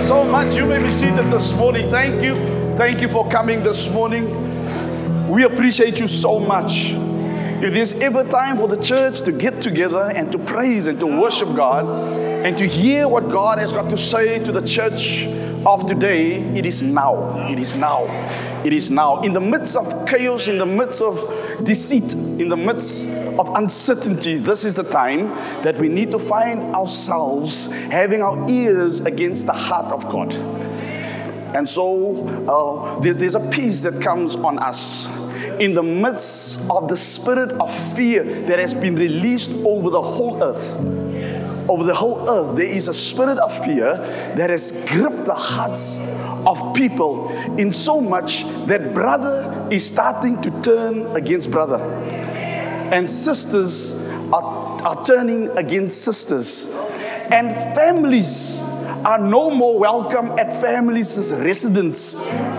so much. You may be seated this morning. Thank you. Thank you for coming this morning. We appreciate you so much. If there's ever time for the church to get together and to praise and to worship God and to hear what God has got to say to the church of today, it is now. It is now. It is now. In the midst of chaos, in the midst of deceit, in the midst of uncertainty, this is the time that we need to find ourselves having our ears against the heart of God. And so uh, there's, there's a peace that comes on us in the midst of the spirit of fear that has been released over the whole earth. Over the whole earth, there is a spirit of fear that has gripped the hearts of people in so much that brother is starting to turn against brother, and sisters are, are turning against sisters, and families are no more welcome at families' residence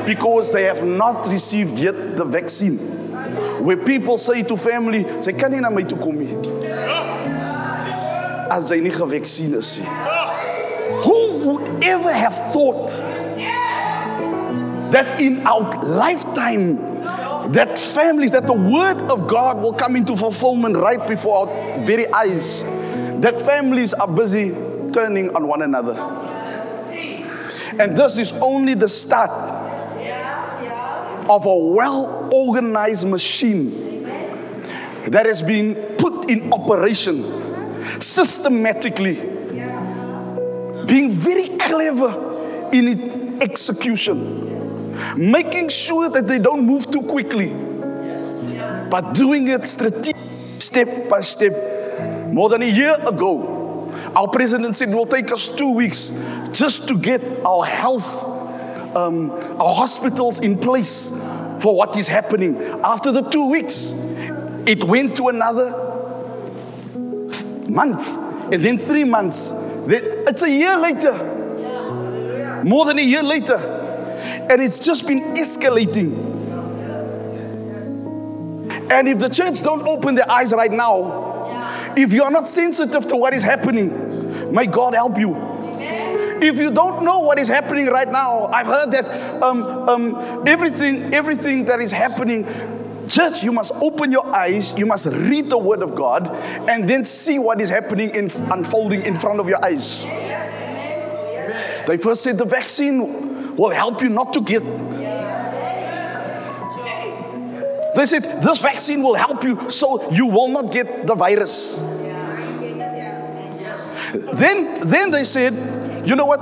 because they have not received yet the vaccine. Where people say to family, sy kan nie na my toe. As hy nie gevaksin nie. Who would ever have thought that in our lifetime that families that the word of God will come into fulfillment right before our very eyes that families are busy turning on one another. And this is only the start of a well organized machine that has been put in operation systematically, being very clever in its execution, making sure that they don't move too quickly, but doing it strategic, step by step. More than a year ago, our president said it will take us two weeks just to get our health, um, our hospitals in place for what is happening. After the two weeks, it went to another month, and then three months. Then It's a year later, more than a year later, and it's just been escalating. And if the church don't open their eyes right now, if you are not sensitive to what is happening, may God help you. If you don't know what is happening right now, I've heard that um, um, everything, everything that is happening, church, you must open your eyes, you must read the Word of God, and then see what is happening in unfolding in front of your eyes. They first said the vaccine will help you not to get. They said this vaccine will help you so you will not get the virus. Then, then they said, you know what?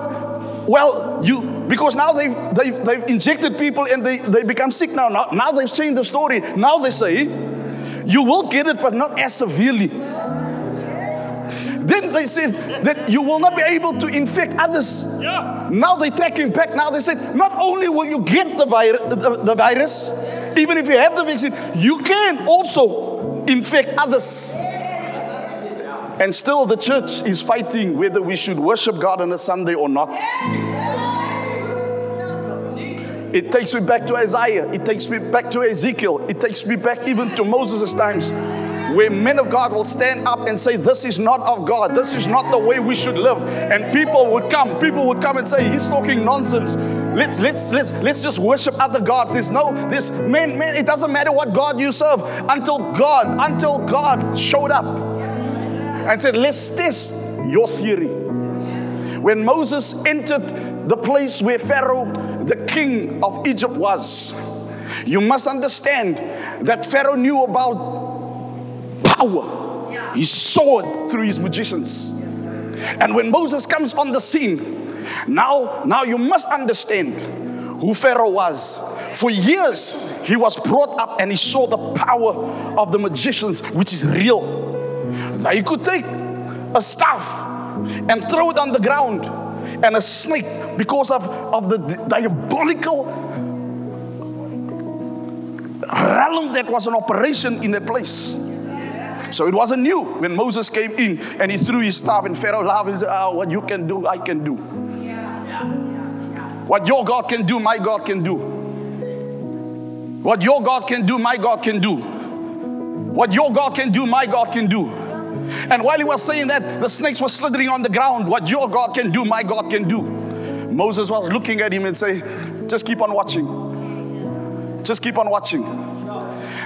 Well, you because now they've they've, they've injected people and they, they become sick now. now. Now they've changed the story. Now they say, you will get it, but not as severely. Then they said that you will not be able to infect others. Now they're tracking back. Now they said, not only will you get the, vir- the, the virus, even if you have the vaccine, you can also infect others. And still, the church is fighting whether we should worship God on a Sunday or not. It takes me back to Isaiah. It takes me back to Ezekiel. It takes me back even to Moses' times, where men of God will stand up and say, This is not of God. This is not the way we should live. And people would come. People would come and say, He's talking nonsense. Let's let's let's let's just worship other gods. There's no this man, man, it doesn't matter what God you serve until God, until God showed up and said, Let's test your theory. When Moses entered the place where Pharaoh, the king of Egypt, was, you must understand that Pharaoh knew about power. He it through his magicians. And when Moses comes on the scene, now, now you must understand who Pharaoh was. For years, he was brought up and he saw the power of the magicians, which is real. Now you could take a staff and throw it on the ground and a snake because of, of the diabolical realm that was in operation in that place. So it wasn't new when Moses came in and he threw his staff and Pharaoh laughed and said, oh, what you can do, I can do. What your God can do, my God can do. What your God can do, my God can do. What your God can do, my God can do. And while he was saying that, the snakes were slithering on the ground. What your God can do, my God can do. Moses was looking at him and say, just keep on watching. Just keep on watching.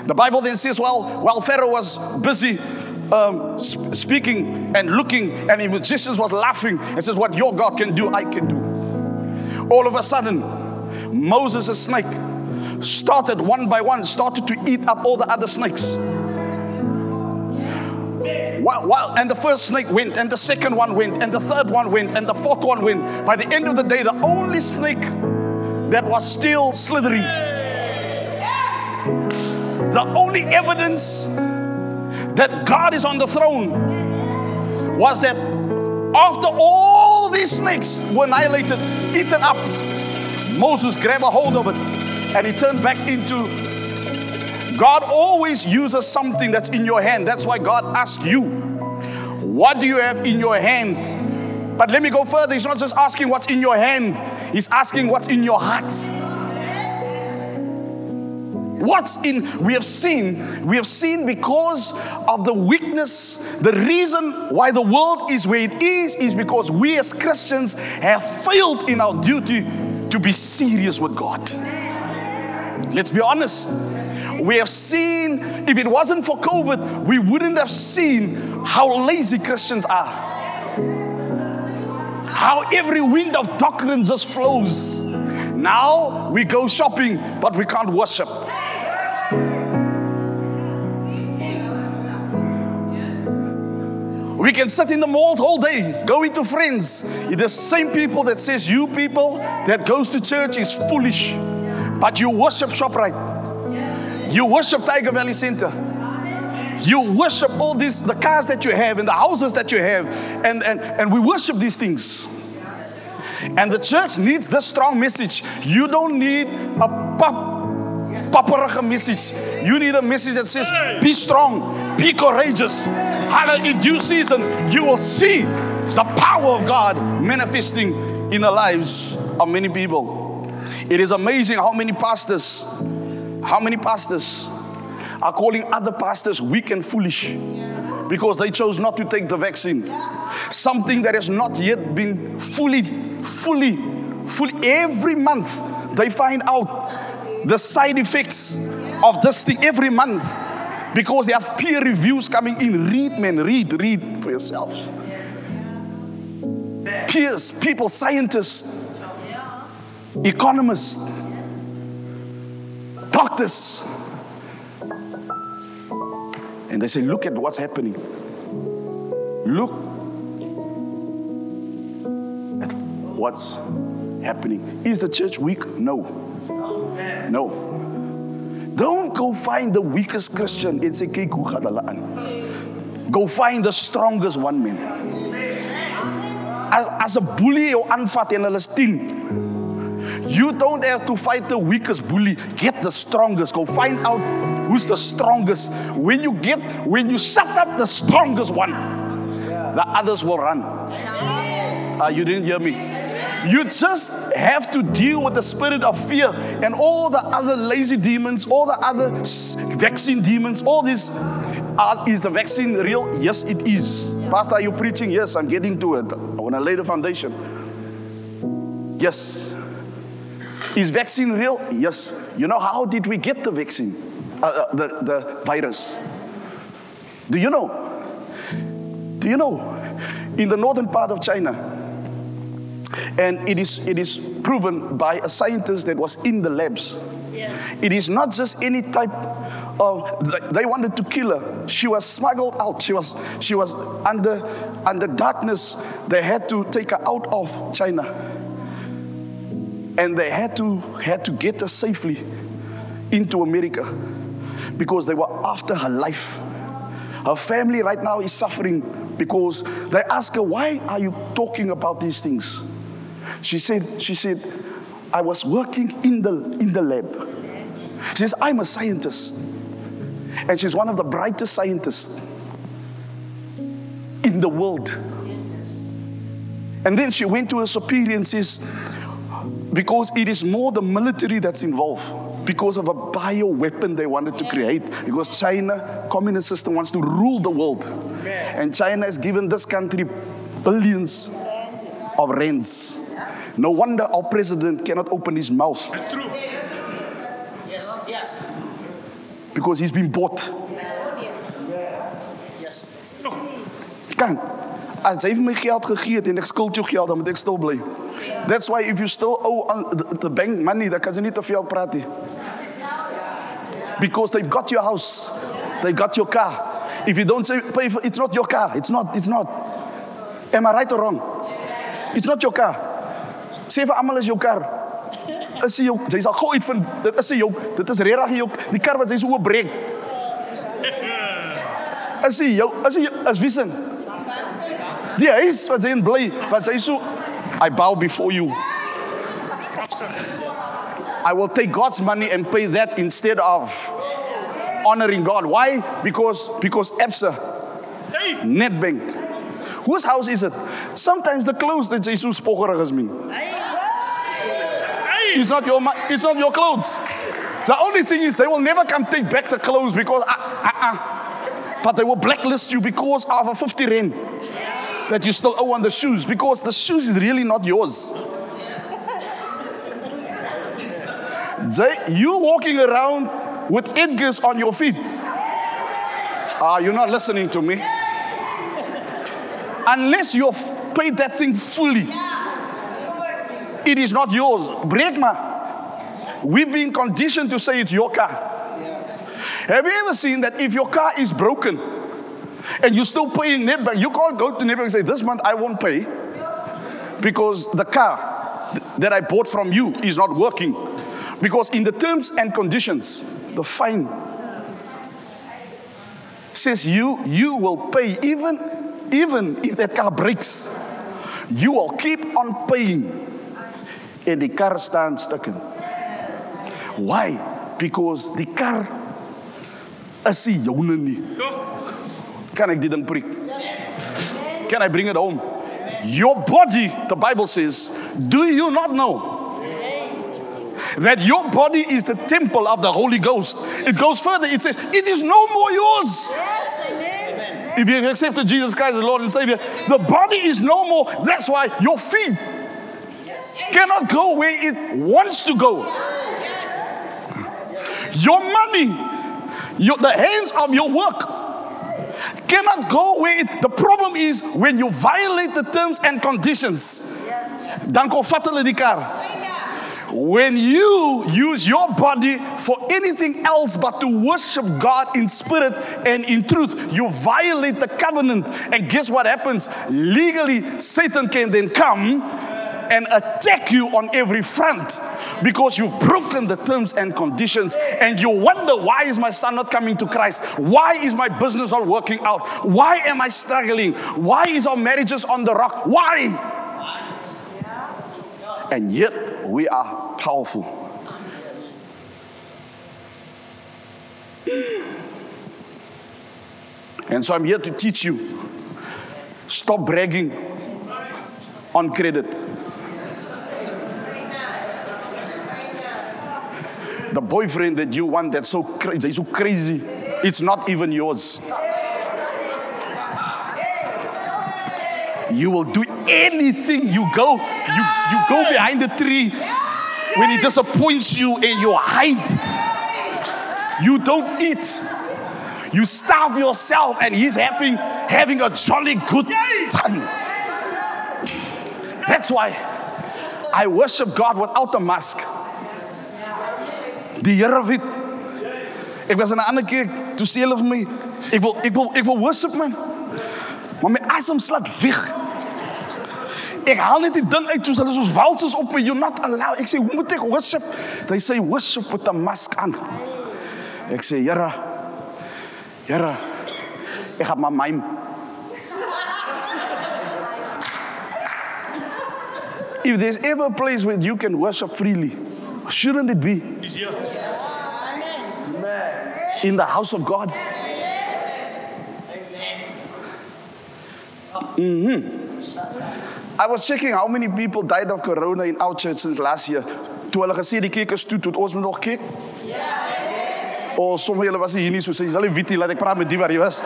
The Bible then says, while, while Pharaoh was busy um, sp- speaking and looking, and the magicians was laughing and says, What your God can do, I can do. All of a sudden, Moses, a snake, started one by one, started to eat up all the other snakes. While, while, and the first snake went, and the second one went, and the third one went, and the fourth one went. By the end of the day, the only snake that was still slithering, the only evidence that God is on the throne was that after all these snakes were annihilated, eaten up, Moses grabbed a hold of it and he turned back into. God always uses something that's in your hand. That's why God asks you, What do you have in your hand? But let me go further. He's not just asking what's in your hand, He's asking what's in your heart. What's in, we have seen, we have seen because of the weakness, the reason why the world is where it is, is because we as Christians have failed in our duty to be serious with God. Let's be honest. We have seen, if it wasn't for COVID, we wouldn't have seen how lazy Christians are. How every wind of doctrine just flows. Now we go shopping, but we can't worship. Can sit in the malls all day, going to friends. The same people that says you people that goes to church is foolish, but you worship Shoprite. You worship Tyger Valley Center. You worship all these the cars that you have and the houses that you have, and and and we worship these things. And the church needs this strong message. You don't need a pop paparige message. You need a message that says, be strong, be courageous. Hallelujah. In due season, you will see the power of God manifesting in the lives of many people. It is amazing how many pastors, how many pastors are calling other pastors weak and foolish because they chose not to take the vaccine. Something that has not yet been fully, fully, fully, every month they find out the side effects of this thing every month because they have peer reviews coming in. Read, man, read, read for yourselves. Peers, people, scientists, economists, doctors. And they say, look at what's happening. Look at what's happening. Is the church weak? No. No. Don't go find the weakest Christian and say, kyk aan. Go find the strongest one man. As, a bully jou aanvat en hulle is 10. You don't have to fight the weakest bully. Get the strongest. Go find out who's the strongest. When you get, when you set up the strongest one, the others will run. Uh, you didn't hear me. You just have to deal with the spirit of fear and all the other lazy demons, all the other vaccine demons, all this. Uh, is the vaccine real? Yes, it is. Pastor, are you preaching? Yes, I'm getting to it. I want to lay the foundation. Yes. Is vaccine real? Yes. You know, how did we get the vaccine? Uh, uh, the, the virus. Do you know? Do you know? In the northern part of China, and it is, it is proven by a scientist that was in the labs. Yes. It is not just any type of, they wanted to kill her. She was smuggled out. She was, she was under, under darkness. They had to take her out of China. And they had to, had to get her safely into America because they were after her life. Her family right now is suffering because they ask her, Why are you talking about these things? She said, she said, I was working in the, in the lab. She says, I'm a scientist. And she's one of the brightest scientists in the world. And then she went to her superior and says, because it is more the military that's involved, because of a bio weapon they wanted to create, because China, communist system, wants to rule the world. And China has given this country billions of rands No wonder our president cannot open his mouth. That's true. Yes, yes, because he's been bought. yes. Kan. As jy vir my geld gegee het en ek skuld jou geld, dan moet ek stil bly. That's why if you still owe the, the bank money, dan kan jy nie te veel praat nie. Because they've got your house. They've got your car. If you don't say pay for it's not your car. It's not it's not. Am I right or wrong? It's not your car. Sê vir almal is jou kar. Is jy jou jy sal gou uitvind dit is jou dit is regtig jou die kar wat jy so oopbreek. Is hy jou is hy is wie se? Die huis wat jy in bly, wat jy so I bow before you. I will take God's money and pay that instead of honoring God. Why? Because because EPSA, Netbank. Whose house is it? Sometimes the clothes that jy so spoggerig is mean. It's not your it's not your clothes. The only thing is they will never come take back the clothes because ah, ah, ah. but they will blacklist you because of a 50 rand that you still owe on the shoes because the shoes is really not yours. They, you walking around with Edgar's on your feet. Ah, you're not listening to me. Unless you've paid that thing fully. It is not yours. Breekma. We've been conditioned to say it's your car. Have you ever seen that if your car is broken and you're still paying Nedbank, you can't go to Nedbank and say, This month I won't pay because the car that I bought from you is not working. Because in the terms and conditions, the fine says you you will pay even even if that car breaks. You will keep on paying en die kar staan stukken. Why? Because die kar is nie joune nie. Kan ek dit ding preek? Can I bring it home? Your body, the Bible says, do you not know that your body is the temple of the Holy Ghost? It goes further. It says, it is no more yours. If you have accepted Jesus Christ as Lord and Savior, the body is no more. That's why your feet cannot go where it wants to go. Your money, your, the hands of your work cannot go where it. The problem is when you violate the terms and conditions. When you use your body for anything else but to worship God in spirit and in truth, you violate the covenant. And guess what happens? Legally, Satan can then come and attack you on every front because you've broken the terms and conditions and you wonder why is my son not coming to Christ? Why is my business not working out? Why am I struggling? Why is our marriages on the rock? Why? And yet we are powerful. And so I'm here to teach you stop bragging on credit. The boyfriend that you want that's so crazy, so crazy, it's not even yours. You will do anything. You go, you, you go behind the tree when he disappoints you and you hide. You don't eat. You starve yourself and he's having, having a jolly good time. That's why I worship God without a mask. Die Here weet. Ek was in 'n ander kerk, toe sê hulle vir my, ek wil ek wil ek wil worship man. Maar my asem slaat weg. Ek haal net die ding uit soos hulle soos walses op my, you're not allowed. Ek sê, hoe moet ek worship? They say worship with a mask aan. Ek sê, Here, Here, ek gaan maar mime. If there's ever a place where you can worship freely, shouldn't it be in the house of God? Mm-hmm. I was checking how many people died of corona in our church since last year. Toe hulle gesê die kerk is toe, toe ons moet nog kyk. Of oh, sommige julle was hier nie, so sê hulle weet nie, laat ek praat met die wat hier was.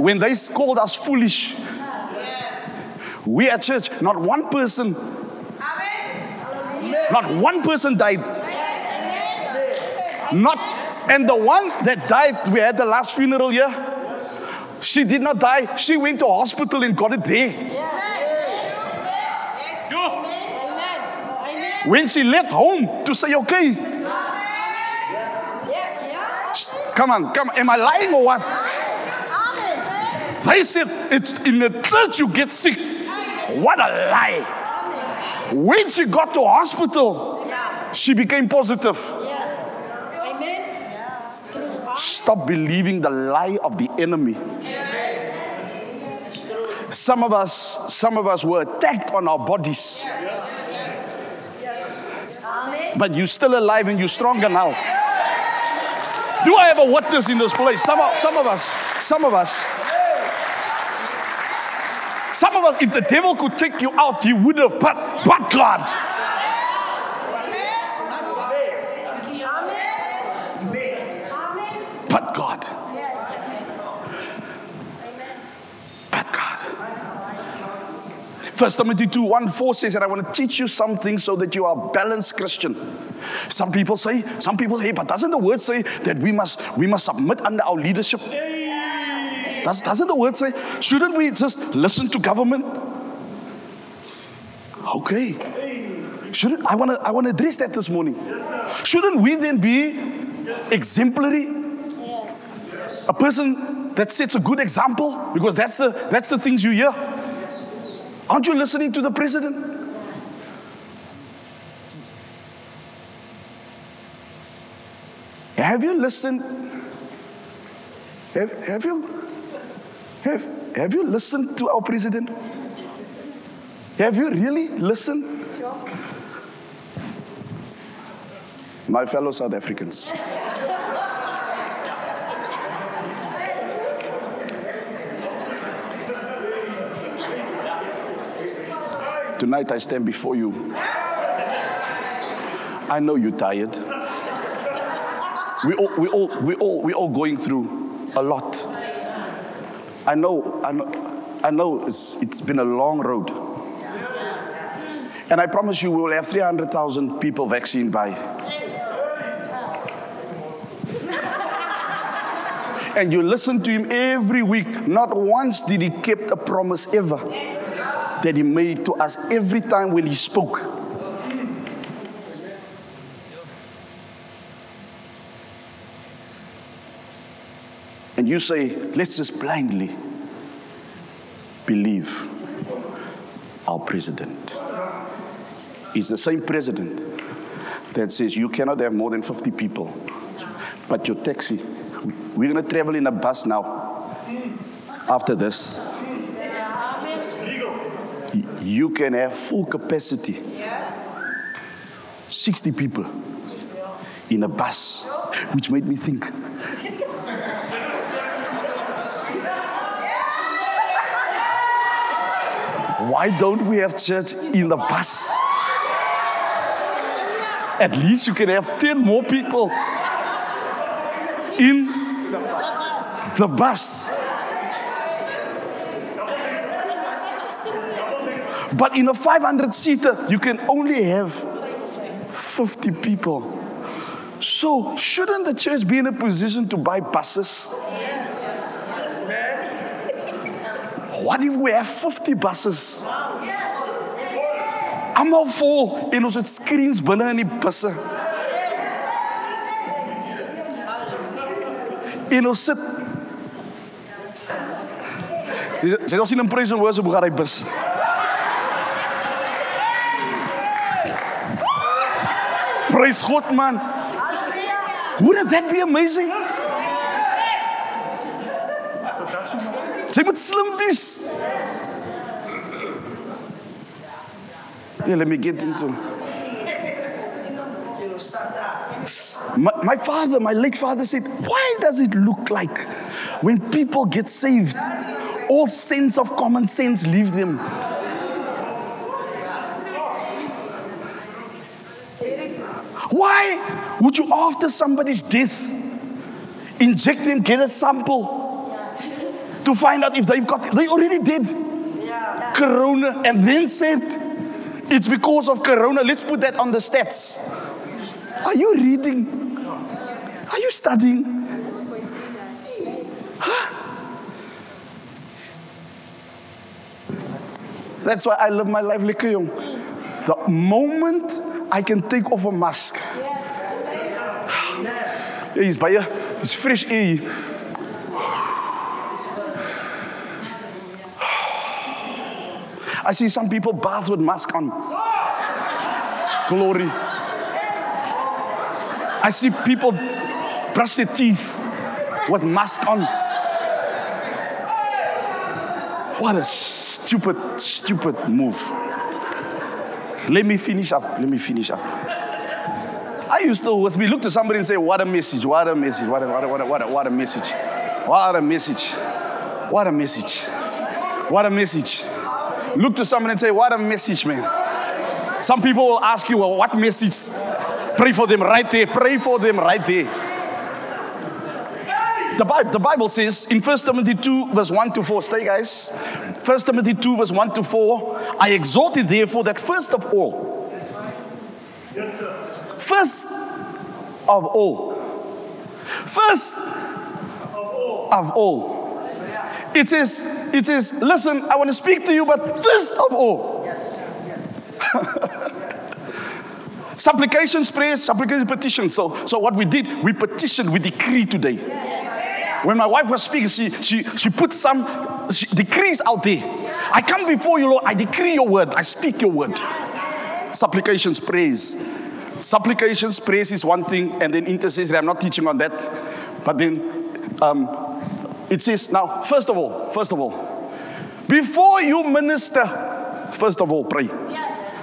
When they called us foolish, we at church, not one person Not one person died. Not, and the one that died, we had the last funeral here. She did not die. She went to hospital and got it there. When she left home to say, okay, come on, come on. Am I lying or what? They said it, in the church you get sick. What a lie. When she got to hospital, she became positive. Stop believing the lie of the enemy. Some of us, some of us were attacked on our bodies. But you're still alive and you're stronger now. Do I have a witness in this place? Some of, some of us, some of us, some of us, if the devil could take you out, he would have, but, but God. But God. But God. First Timothy 2 1 4 says that I want to teach you something so that you are a balanced Christian. Some people say, some people say, but doesn't the word say that we must we must submit under our leadership? Does, doesn't the word say, shouldn't we just listen to government? Okay. Shouldn't I want to I want to address that this morning? Shouldn't we then be exemplary? Yes. A person that sets a good example because that's the that's the things you hear. Aren't you listening to the president? Have you listened? Have, have you have, have you listened to our president? Have you really listened? My fellow South Africans. Tonight I stand before you. I know you're tired. We all, we all, we all, we all going through a lot. I know, I know, I know it's, it's been a long road. And I promise you we will have 300,000 people vaccinated by. And you listen to him every week. Not once did he keep a promise ever that he made to us every time when he spoke. And you say, let's just blindly believe our president. He's the same president that says you cannot have more than 50 people. But your taxi, we're going to travel in a bus now after this you can have full capacity. 60 people in a bus, which made me think. Why don't we have church in the bus? At least you can have 10 more people in the bus. But in a 500 seater, you can only have 50 people. So, shouldn't the church be in a position to buy buses? If we have 50 buses? Almal vol en ons het screens binne in die busse. En ons sit Jy jy sien 'n praise and worship hoe gaan hy bus. Praise God man. Wouldn't that be amazing? Sy moet slim wees. Yeah, let me get into my, my father, my late father said, Why does it look like when people get saved, all sense of common sense leave them? Why would you, after somebody's death, inject them, get a sample to find out if they've got, they already did. Corona and then said, It's because of Corona. Let's put that on the stats. Are you reading? Are you studying? Huh? That's why I live my life lekker jong. The moment I can take off a mask. Ja, He's baie, he's fresh air. I see some people bath with mask on. Glory. I see people brush their teeth with mask on. What a stupid, stupid move. Let me finish up. Let me finish up. I used to with me look to somebody and say, What a message, what a message, what a, what a, what a, what a, what a message. What a message. What a message. What a message. Look to someone and say, What a message, man. Some people will ask you, Well, what message? Pray for them right there. Pray for them right there. The Bible, the Bible says in 1 Timothy 2, verse 1 to 4, stay guys. 1 Timothy 2, verse 1 to 4, I exhort you therefore that first of all, first of all, first of all, it says, it says, listen, I want to speak to you, but first of all, supplications, prayers, supplications, petitions. So, so what we did, we petitioned, we decreed today. When my wife was speaking, she, she, she put some she, decrees out there. I come before you, Lord. I decree your word. I speak your word. Supplications, praise. Supplications, praise is one thing, and then intercessory. I'm not teaching on that. But then um, it says, now, first of all, first of all, before you minister, first of all, pray. Yes.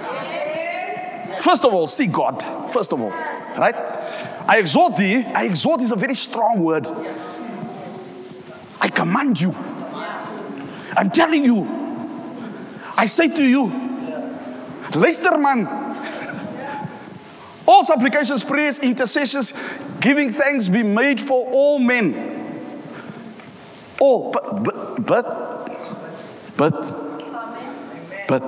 First of all, see God. First of all, right? I exhort thee. I exhort is a very strong word. I command you. I'm telling you. I say to you, luister man. All supplications, prayers, intercessions, giving thanks be made for all men. Oh, but, but, but, but, but,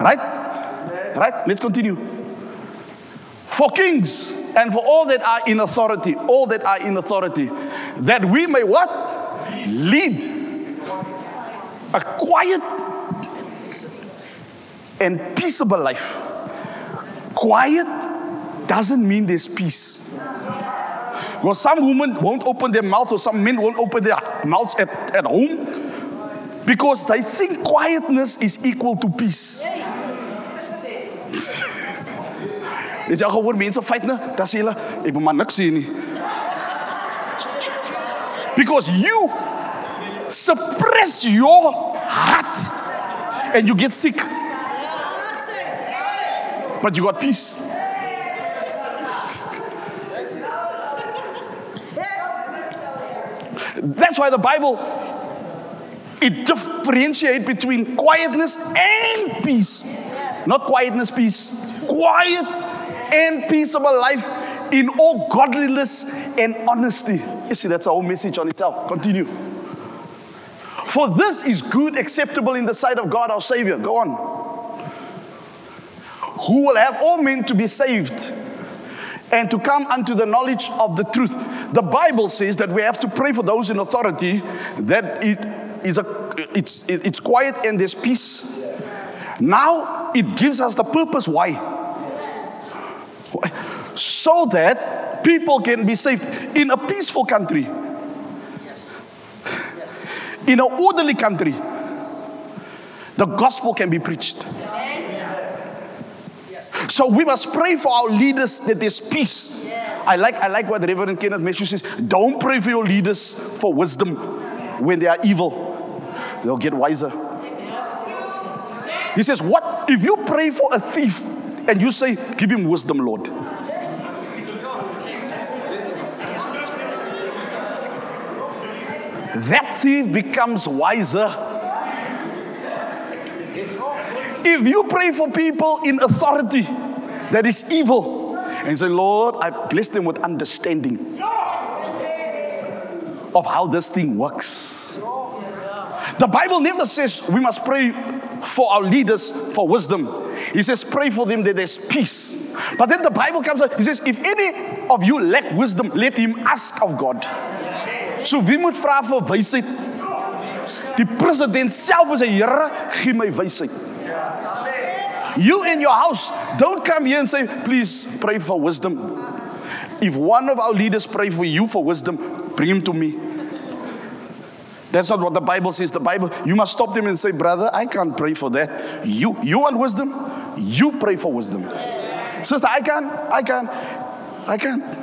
right? Right? Let's continue. For kings and for all that are in authority, all that are in authority, that we may what? Lead a quiet and peaceable life. Quiet doesn't mean there's peace. Because some women won't open their mouth or some men won't open their mouths at, at home because they think quietness is equal to peace. Is jy gehoor mense fight nou? Dan sê hulle, ek wil maar niks sê nie. Because you suppress your heart and you get sick. But you got peace. Why the Bible it differentiate between quietness and peace. Not quietness, peace. Quiet and peaceable life in all godliness and honesty. You see, that's our whole message on itself. Continue. For this is good, acceptable in the sight of God our Savior. Go on. Who will have all men to be saved and to come unto the knowledge of the truth. The Bible says that we have to pray for those in authority that it is a it's it's quiet and there's peace. Now it gives us the purpose why. So that people can be saved in a peaceful country. In an orderly country. The gospel can be preached. So we must pray for our leaders that there's peace. I like, I like what Reverend Kenneth Meshoe says. Don't pray for your leaders for wisdom when they are evil. They'll get wiser. He says, What if you pray for a thief and you say, Give him wisdom, Lord? That thief becomes wiser. If you pray for people in authority that is evil and say, Lord, I bless them with understanding of how this thing works. The Bible never says we must pray for our leaders for wisdom. He says, pray for them that there's peace. But then the Bible comes out, he says, if any of you lack wisdom, let him ask of God. So wie moet vra vir wysheid? Die president self is 'n Here, gee my wysheid. You in your house, don't come here and say, please pray for wisdom. If one of our leaders pray for you for wisdom, bring him to me. That's not what the Bible says. The Bible, you must stop them and say, brother, I can't pray for that. You, you want wisdom? You pray for wisdom. Sister, I can, I can, I can.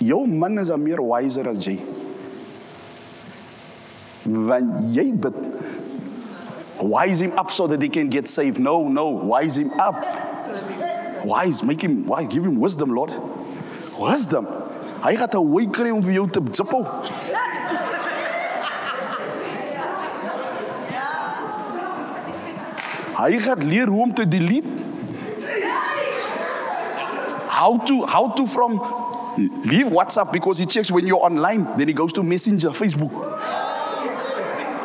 Jou man is meer wiser as jy. Jy bid wise him up so that he can get saved. No, no, wise him up. Wise, make him wise, give him wisdom, Lord. Wisdom. Hy gaan 'n wy kry om vir jou te zippel. Hy gaan leer hoe om te delete. How to how to from leave WhatsApp because he checks when you're online. Then he goes to Messenger, Facebook.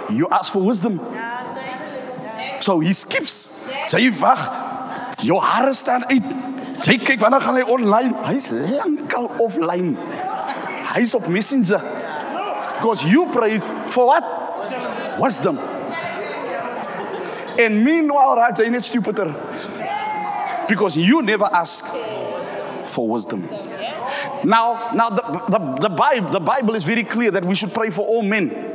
You ask for wisdom. So he skips. Jy wag. Jou hare staan uit. Jy kyk wanneer gaan hy online? Hy's lankal offline. Hy's op Messenger. Because you pray for what? Wisdom. And meanwhile, jy net stupider. Because you never ask for wisdom. Now, now the, the, the, Bible, the Bible is very clear that we should pray for all men.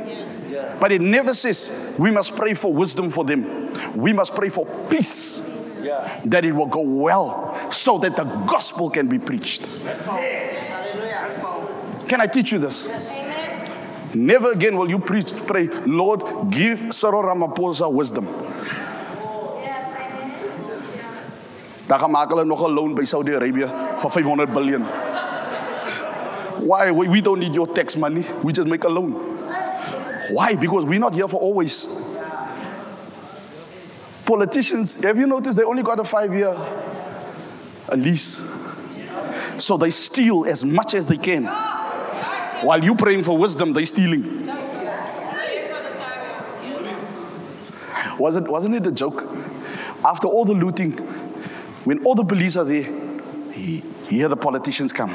But it never says we must pray for wisdom for them. We must pray for peace. That it will go well so that the gospel can be preached. Can I teach you this? Never again will you preach, pray, Lord, give Cyril Ramaphosa wisdom. Dan gaan maak hulle nog 'n loan by Saudi-Arabië van 500 billion. Why? We don't need your tax money. We just make a loan. Why? Because we're not here for always. Politicians, have you noticed they only got a five year lease? So they steal as much as they can. While you praying for wisdom, they're stealing. Was it, wasn't it a joke? After all the looting, when all the police are there, he, here the politicians come.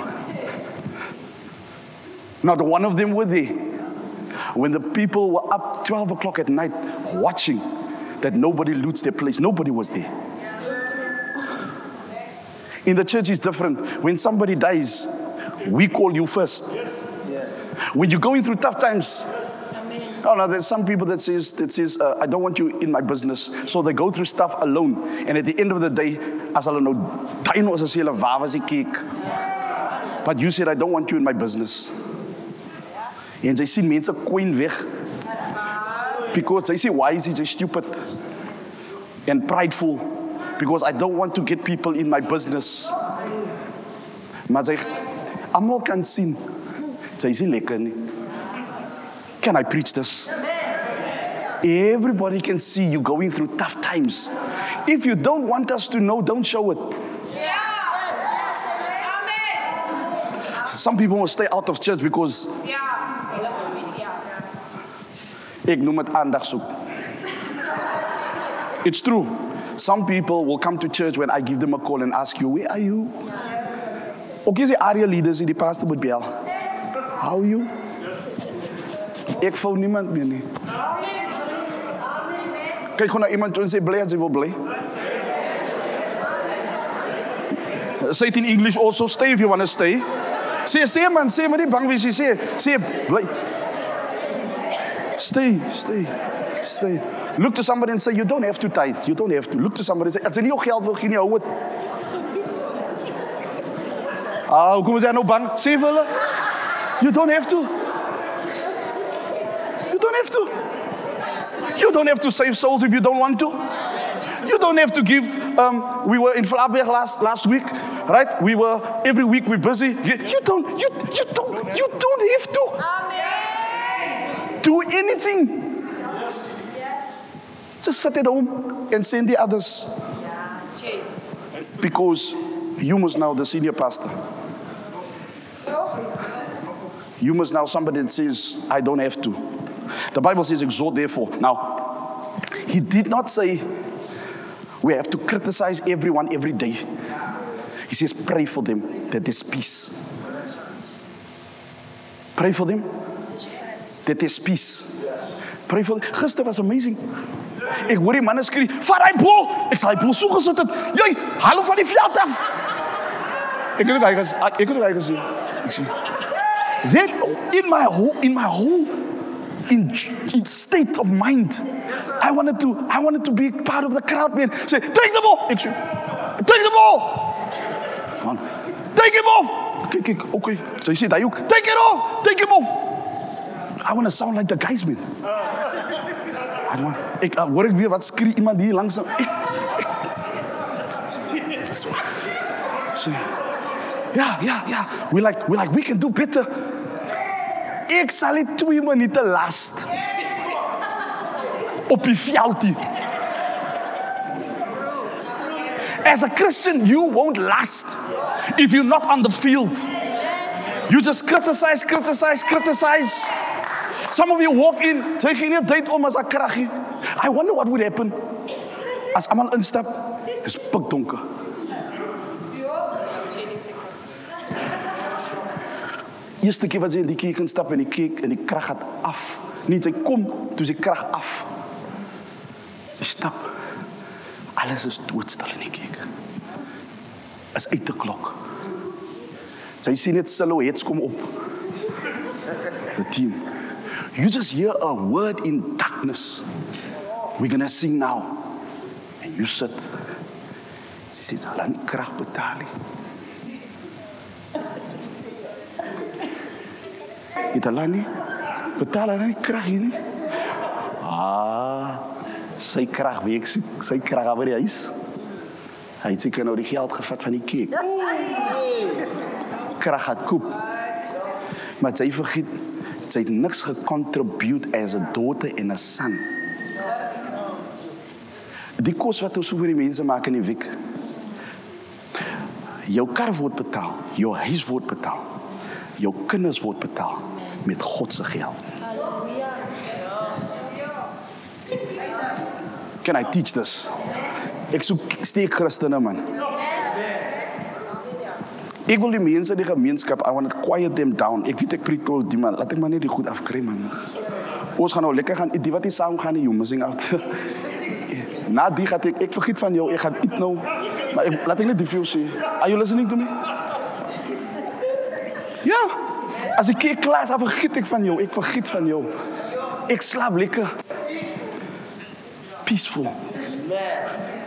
Not one of them were there. When the people were up 12 o'clock at night watching that nobody loots their place, nobody was there. In the church, it's different. When somebody dies, we call you first. When you're going through tough times, Oh no, there's some people that says that says uh, I don't want you in my business, so they go through stuff alone. And at the end of the day, as hulle nou tuin was as hulle waar was die. But you said I don't want you in my business. En jy sien mense kwyn weg. Because they say why is he just stupid and prideful because I don't want to get people in my business. Maar sy almal kan sien. Sy is lekker nie. Can I preach this? Everybody can see you going through tough times. If you don't want us to know, don't show it. Some people will stay out of church because ek noem aandag. It's true. Some people will come to church when I give them a call and ask you, Where are you? Okay, the area leaders, in die pastor moet bel. How are you? Ek vou niemand meer nie. Kyk gewoon na iemand toe en sê bly as jy wil. Say it in English also, stay if you want to stay. Sê sê man, sê maar nie bang wees nie, sê sê bly. Stay, stay, stay. Look to somebody and say you don't have to tithe. You don't have to. Look to somebody and say as nie jou geld wil gee nie, hou dit. Ah, hoe kom jy nou bang? Sê vir hulle. You don't have to. You don't have to. You don't have to save souls if you don't want to. You don't have to give. Um, we were in Flaberg last last week, right? We were every week we're busy. You, you don't. You you don't. You don't have to do Yes. Just sit at home and send the others Yeah. because you must now the senior pastor. You must now somebody that says, I don't have to. The Bible says, exhort therefore. Now, he did not say we have to criticize everyone every day. He says, pray for them that there's peace. Pray for them that there's peace. Pray for. Gister was amazing. Ek hoor die manne skree, "Vat hy bol!" Ek sê hy bol so gesit het. Jy, haal hom van die veld af. Ek het hy gesê, ek het hy. Ek sê, Then in my whole in my whole in, in state of mind, I wanted to I wanted to be part of the crowd man. Say, take the ball. Ek sê, take the ball. Take him off. Kyk, kyk, okay. So hy sê daai ook, take it off. Take him off. I want to sound like the guys man. I want, ek uh, hoor ek weer wat skree iemand hier langs. Ek, ek. So, so, ja, ja, ja. We like we like we can do better. Ek sal dit 2 minute last. Op die veldie. As a Christian, you won't last if you're not on the field. You just criticize, criticize, criticize. Some of you walk in, sy gee nie tyd om as 'n kraggie. I wonder what would happen as almal instap. Dis pikdonker. Eerste keer wat sy in die kerk instap en die kerk en die krag het af. Nie sy kom, toe sy krag af. Sy stap. Alles is doodstil in die kerk. Is uit die klok. Sy sien net silhouettes kom op. The team. You just hear a word in darkness. We're going to sing now. And you sit. Sy sê, "Hulle het krag betaal nie." Het hulle nie betaal hulle nie krag hier nie? Ah, sy krag week sy, sy krag oor die huis. Hy het seker nou die geld gevat van die kerk. Krag het koop. Maar sy vergiet sy het niks gecontribute as a daughter en 'n son. Die kos wat ons vir die mense maak in die week. Jou kar word betaal, jou huis word betaal. Jou kinders word betaal met God se geld. Can I teach this? Ek soek steek Christene man. Ek wil die mense in die gemeenskap, I want to quiet them down. Ek weet ek preek die man, laat ek maar net die goed afkry man. Ons gaan nou lekker gaan die wat nie saam gaan nie, you missing out. Na die gaat ek ek vergiet van jou, ek gaan eet nou. Maar ek, laat ek net die veel sê. Are you listening to me? Ja. As ek kyk klas af vergiet ek van jou, ek vergiet van jou. Ek slaap lekker. Peaceful.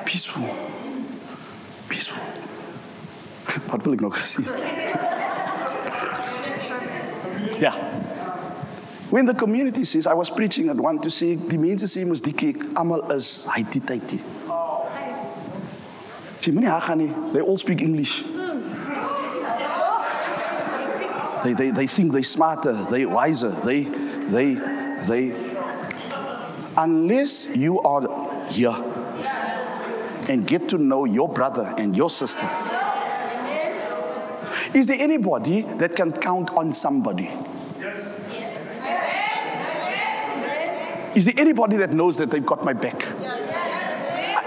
Peaceful. Peaceful. Wat wil ek nog gesê? ja. When the community says I was preaching at one to say die mense sê mos die kerk almal is hyty tyty. Sien moenie haar. They all speak English. They, they, they think they're smarter, they're wiser, they, they, they. Unless you are here and get to know your brother and your sister. Is there anybody that can count on somebody? Yes. Is there anybody that knows that they've got my back?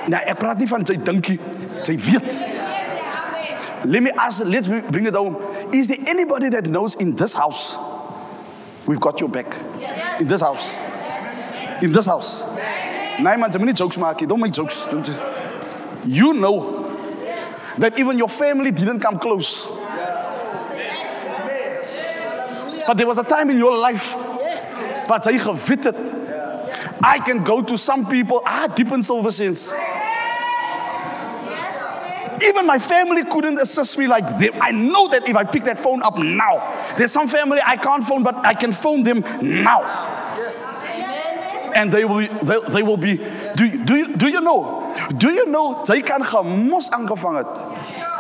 Nou, ek praat nie van sy dinkie, sy weet. Let me ask, let's bring it home. Is there anybody that knows in this house we've got your back? Yes. In this house. In this house. Nee man, jy moenie jokes maak nie. Don't make jokes. Don't you? you know that even your family didn't come close. But there was a time in your life wat jy gewet het. I can go to some people, ah, deep in silver sense. Even my family couldn't assist me like them. I know that if I pick that phone up now, there's some family I can't phone, but I can phone them now. Yes. And they will be, they, they will be do, you- do, you, do you know? Do you know, jy kan gemos aangevang het.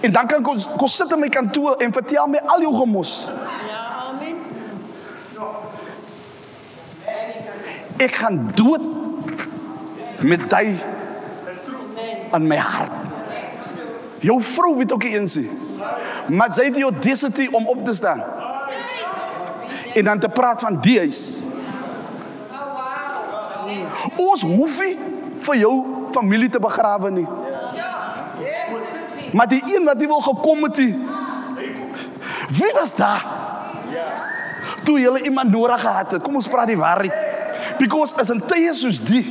En dan kan ek kom sit in my kantoor en vertel my al jou gemos. Ek gaan dood met jy aan my hart. Jou vrou weet ook eens nie. Maar jy het die audacity om op te staan en dan te praat van die huis. Ons hoef nie vir jou familie te begrawe nie. Maar die een wat jy wil gekom het, nie, wie was daar? Toe jy iemand nodig gehad het. Kom ons praat die waarheid. Because as in tye soos die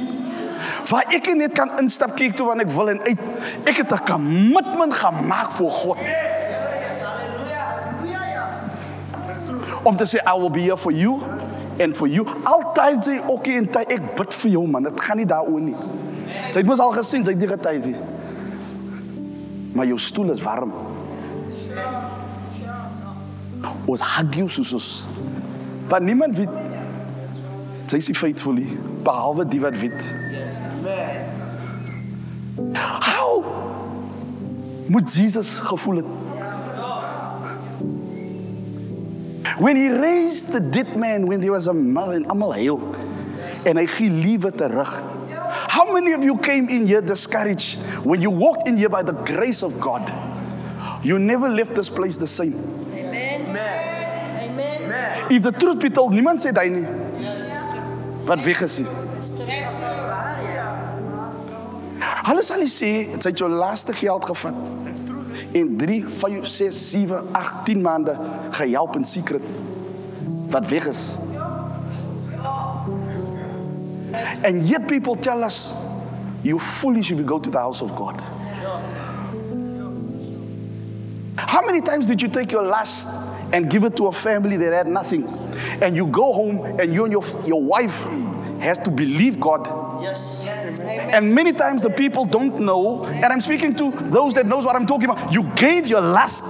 waar ek nie net kan instap kyk toe wanneer ek wil en uit. Ek het 'n commitment gemaak vir God. Om te sê I will be here for you and for you. Altyd sê okay en ty ek bid vir jou man. Dit gaan nie daaroor nie. Sy het mos al gesien, sy het die getyd nie. Maar jou stoel is warm. Ons hug jou soos ons. Want niemand weet sy is faithful behalwe die wat weet. How moet Jesus gevoel het? When he raised the dead man when there was a mother in almal heel en hy gee liewe terug. How many of you came in here discouraged when you walked in here by the grace of God? You never left this place the same. If the truth be told, niemand sê hy nie. Wat weg is hy? Hulle sal nie sê jy het jou laaste geld gevat. En 3, 5, 6, 7, 8, 10 maande gehelp in secret. Wat weg is. And yet people tell us you're foolish if you go to the house of God. How many times did you take your last and give it to a family that had nothing? And you go home and you and your, your wife has to believe God Yes. and many times the people don't know, and I'm speaking to those that knows what I'm talking about. You gave your last.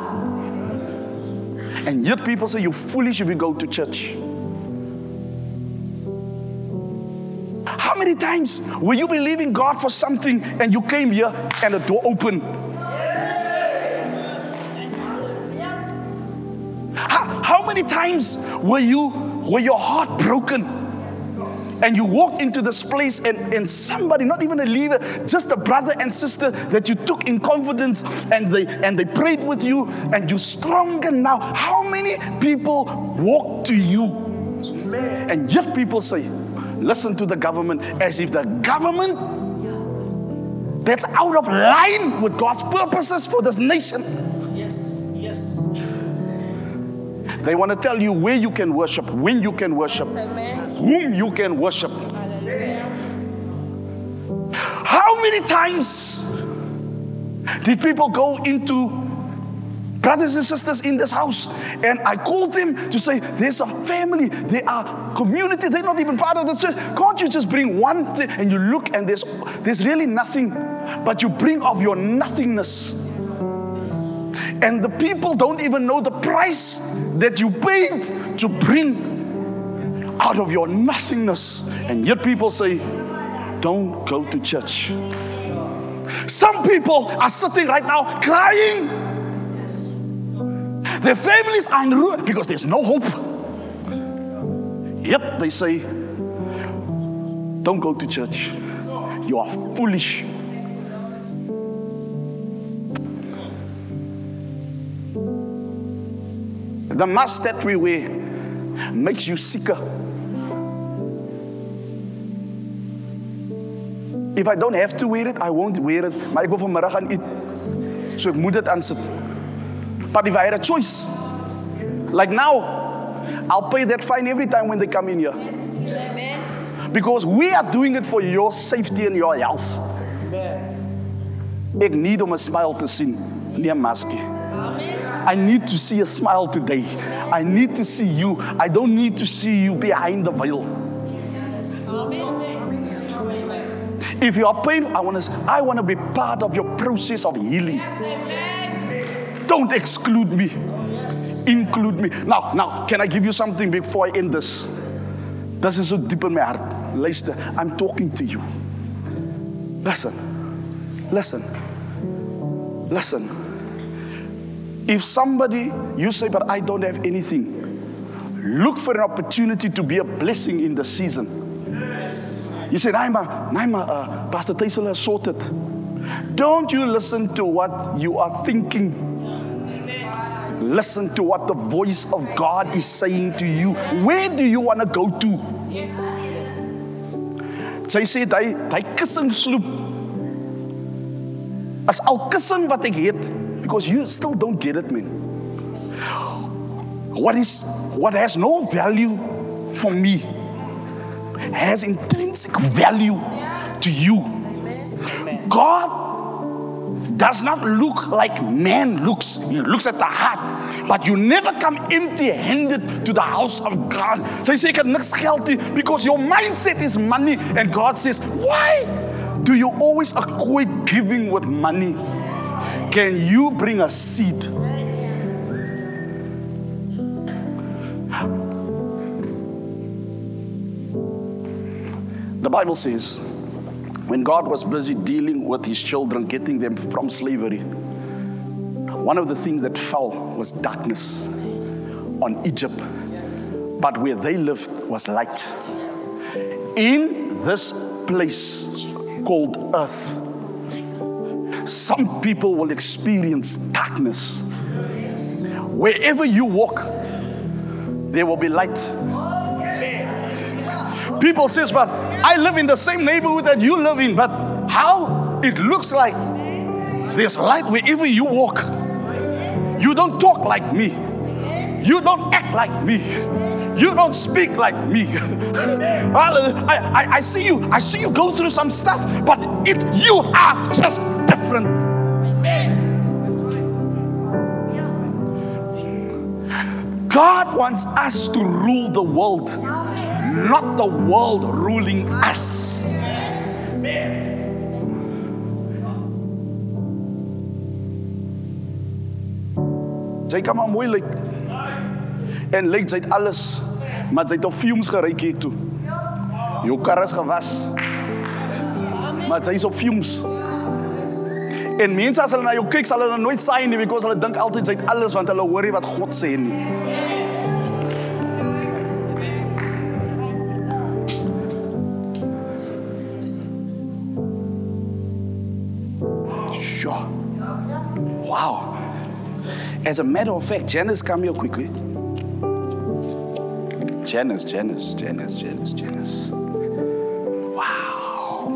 And yet people say you're foolish if you go to church. Many times were you believing God for something and you came here and the door opened? How, how many times were you were your heart broken? and you walk into this place and, and somebody not even a leader just a brother and sister that you took in confidence and they and they prayed with you and you're stronger now how many people walk to you and yet people say listen to the government as if the government that's out of line with god's purposes for this nation Yes. Yes. they want to tell you where you can worship when you can worship whom you can worship. How many times did people go into brothers and sisters in this house and I called them to say, There's a family, they are community, they're not even part of the church. Can't you just bring one thing and you look and there's, there's really nothing, but you bring of your nothingness. And the people don't even know the price that you paid to bring out of your nothingness. And yet people say, don't go to church. Some people are sitting right now crying. Their families are in ruin because there's no hope. Yet they say, don't go to church. You are foolish. The mask that we wear makes you sicker. If I don't have to wear it, I won't wear it. Maar ek wil vanmiddag gaan eet. So ek moet dit aansit. But if I had a choice, like now, I'll pay that fine every time when they come in here. Because we are doing it for your safety and your health. Ek need 'n smile te sien, nie 'n maskie. I need to see a smile today. I need to see you. I don't need to see you behind the veil. If you are painful, I want to I want to be part of your process of healing. Don't exclude me. Include me. Now, now, can I give you something before I end this? This is so deep in my heart. Luister, I'm talking to you. Listen. Listen. Listen. If somebody, you say, but I don't have anything, look for an opportunity to be a blessing in the season. You say, Naima, Naima, uh, Pastor Taisel has sorted. Don't you listen to what you are thinking. Listen to what the voice of God is saying to you. Where do you want to go to? Yes. Yes. Sy sê hy hy kussing sloep. As al kussing wat ek het because you still don't get it man. What is what has no value for me has intrinsic value to you. God does not look like man looks. He looks at the heart. But you never come empty handed to the house of God. Sy sê ek het niks geld because your mindset is money and God says, "Why do you always equate giving with money? Can you bring a seed?" The Bible says, when God was busy dealing with his children, getting them from slavery, one of the things that fell was darkness on Egypt. But where they lived was light. In this place called earth, some people will experience darkness. Wherever you walk, there will be light. People says, but I live in the same neighborhood that you live in, but how it looks like there's light wherever you walk. You don't talk like me. You don't act like me. You don't speak like me. I, I, I see you. I see you go through some stuff, but it you are just different. God wants us to rule the world, not the world ruling us. Sy kan maar mooi lyk. En lyk sy het alles, maar sy het op fumes geryk hier toe. Jou kar is gewas. Maar sy is op fumes. En mense as hulle na jou kyk, sal hulle nooit saai nie because hulle dink altyd sy het alles want hulle hoor nie wat God sê nie. As a matter of fact, Janice, come here quickly. Janice, Janice, Janice, Janice, Janice. Wow.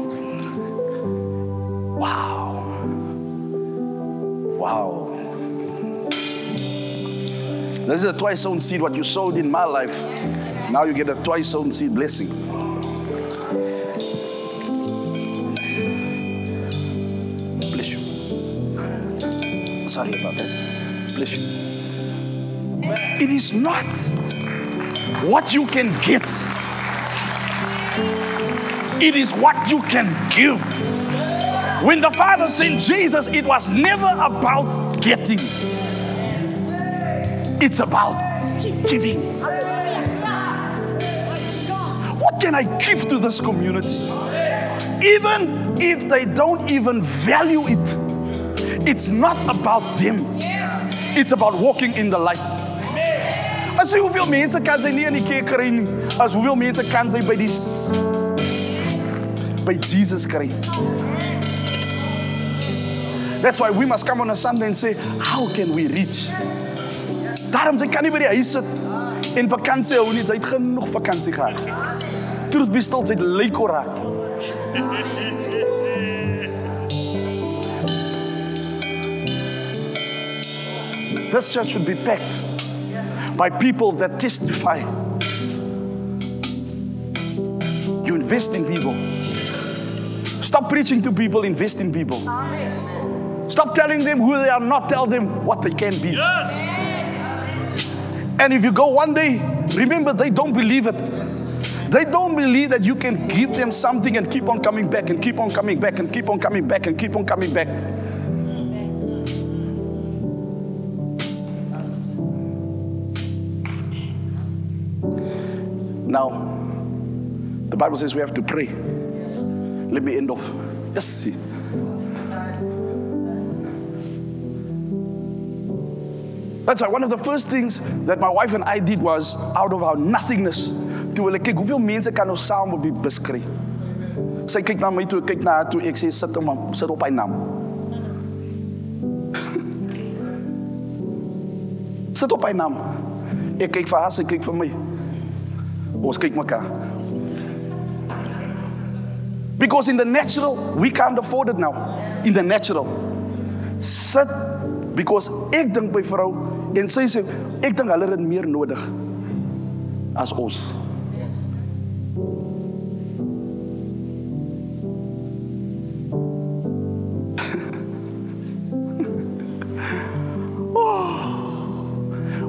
Wow. Wow. This is a twice sown seed, what you sowed in my life. Now you get a twice sown seed blessing. Bless you. Sorry about that. It is not what you can get, it is what you can give. When the Father sent Jesus, it was never about getting, it's about giving. What can I give to this community? Even if they don't even value it, it's not about them. It's about walking in the light. As jy hoeveel mense kan sy nie in die kerk kry nie, as hoeveel mense kan sy by die by Jesus kry. That's why we must come on a Sunday and say, how can we reach? Daarom sy kan nie by die huis sit en vakansie hou nie, sy het genoeg vakansie gehad. Truth be told, sy het lyk oor raak. This church should be packed by people that testify. You invest in people. Stop preaching to people, invest in people. Stop telling them who they are not, tell them what they can be. And if you go one day, remember they don't believe it. They don't believe that you can give them something and keep on coming back and keep on coming back and keep on coming back and keep on coming back. Now, the Bible says we have to pray. Let me end off. Yes, see. That's why one of the first things that my wife and I did was out of our nothingness. Toe hulle kyk hoeveel mense kan ons saam op die bus kry. Sy kyk na my toe, kyk na haar toe, ek sê sit hom sit op hy naam. Sit op hy naam. Ek kyk vir haar, sy kyk vir my. Kyk mekaar. Because in the natural, we can't afford it now. In the natural. Sit because ek dink by vrou en sy sê ek dink hulle het dit meer nodig as ons. Oh.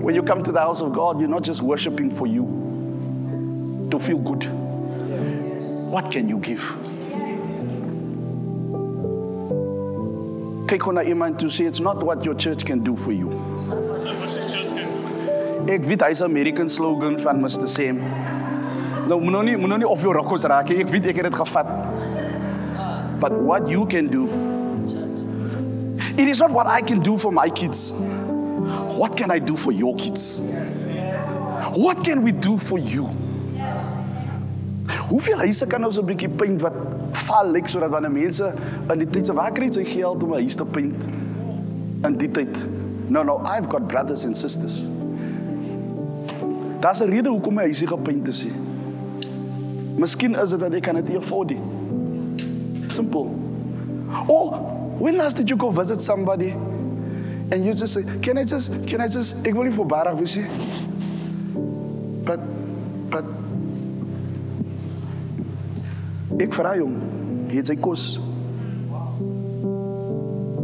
When you come to the house of God, you're not just worshiping for you to feel good. What can you give? Kyk gewoon na iemand toe sê it's not what your church can do for you. Ek weet hy's American slogan van Mr. Sam. Nou moet nie moet of jou rokkos raak nie. Ek weet ek het dit gevat. But what you can do It is not what I can do for my kids. What can I do for your kids? What can we do for you? Hoeveel huise kan ons 'n bietjie paint wat val lyk sodat wanneer mense in die tyd se waar kry jy geld om 'n huis te paint? In die tyd. No no, I've got brothers and sisters. Daar's 'n rede hoekom my huisie gepaint is. Miskien is dit dat ek kan dit nie afford nie. Simple. Oh, when last did you go visit somebody and you just say, "Can I just can I just ek wil nie voorbarig wees nie." But ek vra hom, het sy kos.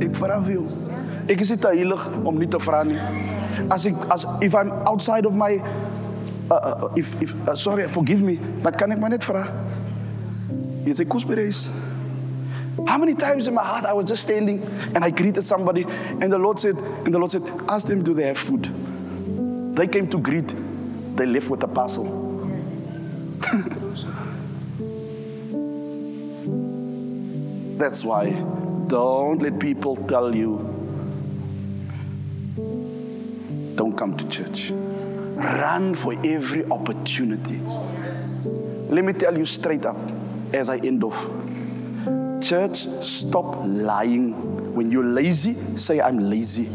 Ek vra vir hom. Ek is nie te heilig om nie te vra nie. As ek as if I'm outside of my uh, if if uh, sorry, forgive me, but kan ek maar net vra? Het sy kos by die huis? How many times in my heart I was just standing and I greeted somebody and the Lord said, and the Lord said, ask them, do they have food? They came to greet, they left with a parcel. That's why don't let people tell you, don't come to church. Run for every opportunity. Let me tell you straight up as I end off. Church, stop lying. When you're lazy, say, I'm lazy.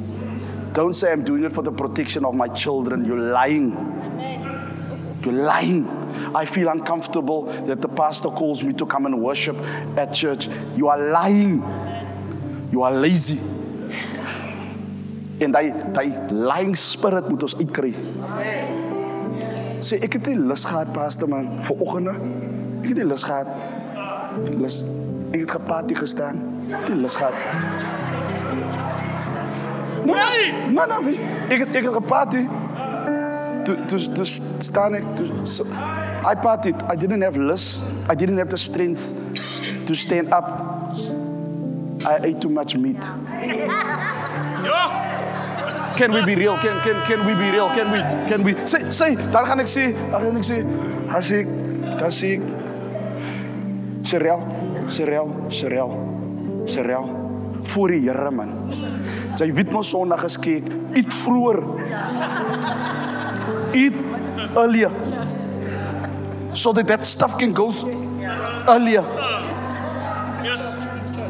Don't say, I'm doing it for the protection of my children. You're lying. You're lying. I feel uncomfortable that the pastor calls me to come and worship at church. You are lying. You are lazy. En daai daai lying spirit moet ons uitkry. Sê ek het nie lus gehad pastor man vir oggende. Ek het nie lus gehad. Lus. Ek het geparty gestaan. Ek het lus gehad. Nee. Nee, nee. Ek het ek het. Toe toe toe staan ek so, I partied. I didn't have lust. I didn't have the strength to stand up. I ate too much meat. Can we be real? Can can can we be real? Can we can we sê sê dan gaan ek sê, dan gaan ek sê, as ek dan sê ek Serel, Serel, Serel. Serel voor die Here man. Sy weet mos Sondag is kyk, eet vroeër. Eat earlier. So that that stuff can go earlier.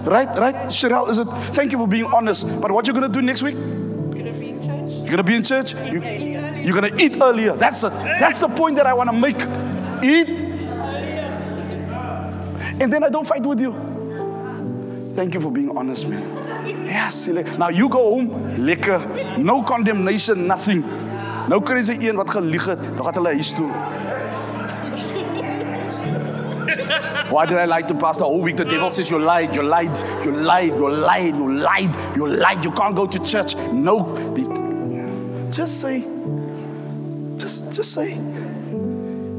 Right, right, Cheryl, is it? Thank you for being honest. But what you gonna do next week? Gonna be in church. You're gonna be in church. You, you're gonna eat earlier. That's it. That's the point that I want to make. Eat, and then I don't fight with you. Thank you for being honest, man. Yes, now you go home, lekker. No condemnation, nothing. Kry jy een wat gelieg het, dan gaan hulle huis toe. Why did I lie to pastor all week? The devil says you lied, you lied, you lied, you lied, you lied, you lied. You can't go to church. No, just say, just just say,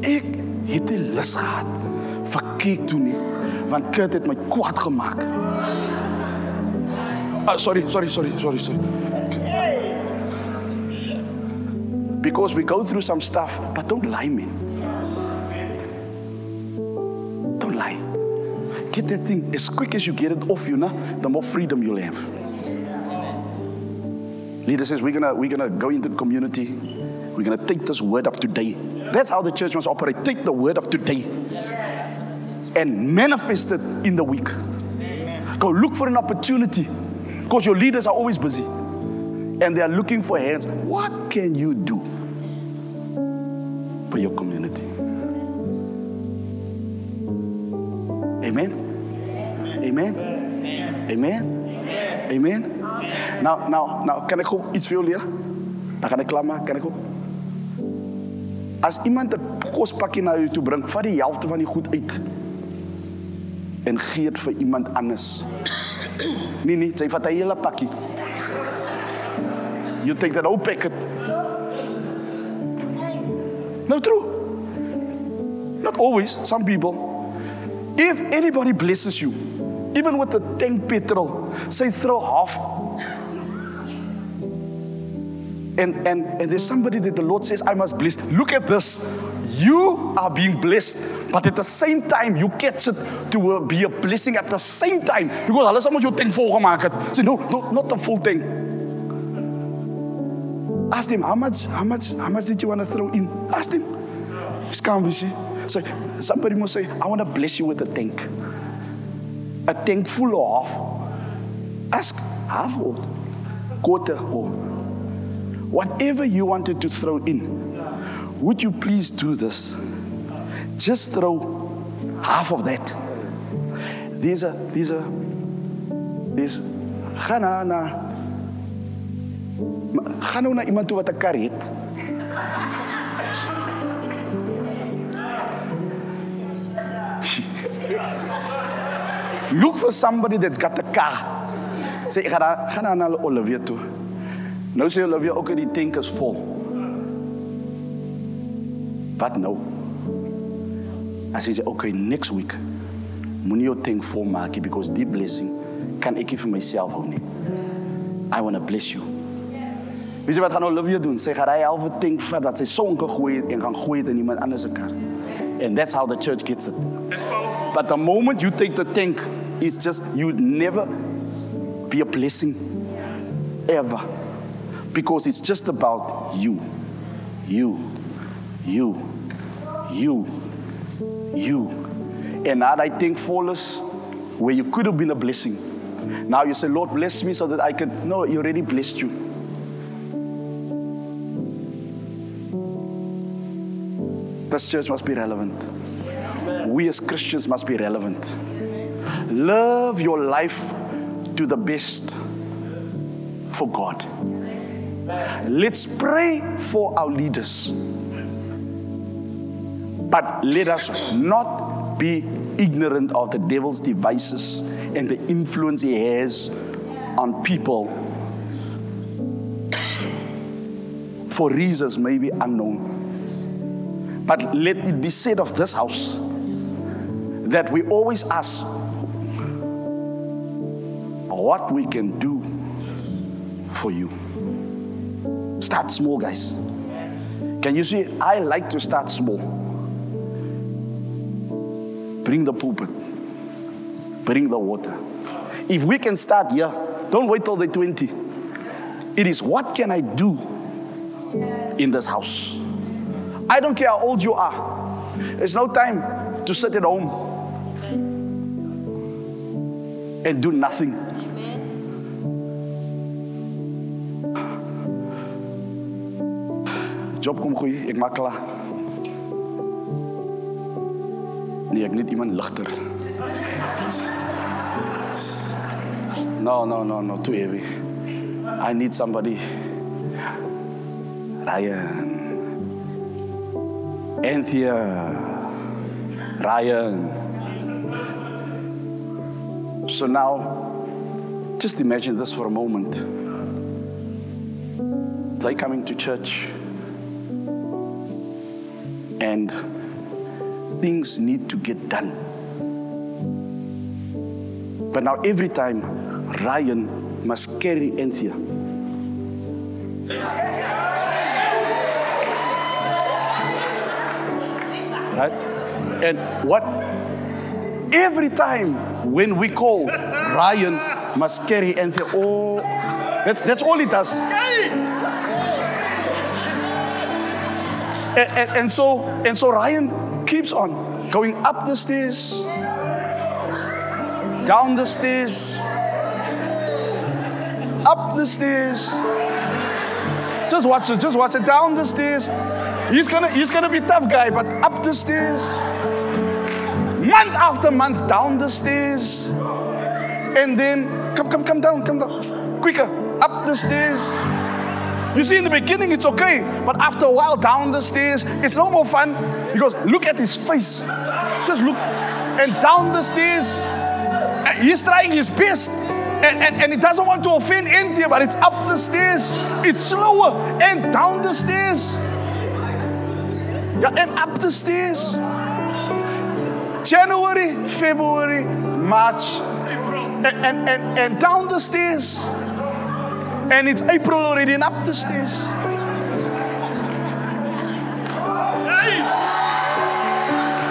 ek het nie lus gehad vir kyk toe nie, want Kurt het my kwaad gemaak. Uh, sorry, sorry, sorry, sorry, sorry. Because we go through some stuff, but don't lie, man. Get that thing as quick as you get it off you, nah, the more freedom you'll have. Leader says we're gonna we're gonna go into the community. We're gonna take this word of today. That's how the church must operate. Take the word of today and manifest it in the week. Go look for an opportunity because your leaders are always busy. and they are looking for hands. What can you do for your community? Amen. Amen. Amen. Amen. Nou, nou, nou, kan ik ook iets veel leren? Dan kan ik klaar Kan ik ook? Als iemand een kostpakje naar je toe brengt, vat die helft van die goed uit. En gee het voor iemand anders. Nee, nee, sy vat 'n hele pakkie. You take that whole packet. No true. Not always, some people. If anybody blesses you, even with the tank petrol, say throw half. And, and, and there's somebody that the Lord says, I must bless. Look at this. You are being blessed, but at the same time, you catch it to uh, be a blessing at the same time. Because sal mos jou tank vol gemaak het. Say no, no, not the full tank. Ask them how much, how much, how much did you want to throw in? Ask them. It's you see. So somebody must say, I want to bless you with a tank. A tank full. Ask half or quarter or whatever you wanted to throw in. Would you please do this? Just throw half of that. These are, these are, these, ga na, na, nou na iemand toe wat 'n kar het. Look for somebody that's got a car. Sê ek gaan na- gaan na na Olivia toe. Nou sê Olivia ook dat die tank is vol. Wat nou? As hy sê okay next week moenie jou tank vol maak because die blessing kan ek nie vir myself hou nie. I want to bless you. Weet jy wat gaan Olivia doen? Sy gaan hy halve tank vat wat sy sonke gooi en gaan gooi dit in iemand anders se kar. And that's how the church gets it. But the moment you take the tank, it's just you would never be a blessing ever. Because it's just about you. You. You. You. You. And now I think fullness where you could have been a blessing. Now you say, Lord, bless me so that I can. No, He already blessed you. This church must be relevant. We as Christians must be relevant. Love your life to the best for God. Let's pray for our leaders. But let us not be ignorant of the devil's devices and the influence he has on people for reasons maybe unknown. But let it be said of this house that we always ask what we can do for you. Start small, guys. Can you see? I like to start small. Bring the pulpit, bring the water. If we can start here, don't wait till the 20. It is what can I do in this house? I don't care how old you are. There's no time to sit at home and do nothing. Job kom goeie, ek maak klaar. Nee, ek net iemand ligter. No, no, no, no, too heavy. I need somebody. Ryan. Anthea. Ryan. So now, just imagine this for a moment. They coming to church and things need to get done. But now every time Ryan must carry Anthea. Right? And what every time when we call Ryan must carry Anthea, oh that's that's all he does. And, and, and so and so Ryan keeps on going up the stairs, down the stairs, up the stairs, Just watch it. Just watch it. Down the stairs. He's gonna he's gonna be tough guy, but up the stairs. Month after month, down the stairs. And then come, come, come down, come down. Quicker, up the stairs. You see, in the beginning, it's okay, but after a while, down the stairs, it's no more fun. Because look at his face. Just look. And down the stairs, he's trying his best. And, and, and he doesn't want to offend India, but it's up the stairs. It's slower. And down the stairs. Yeah, and up the stairs. January, February, March, and, and, and, and down the stairs. And it's April already and up the stairs.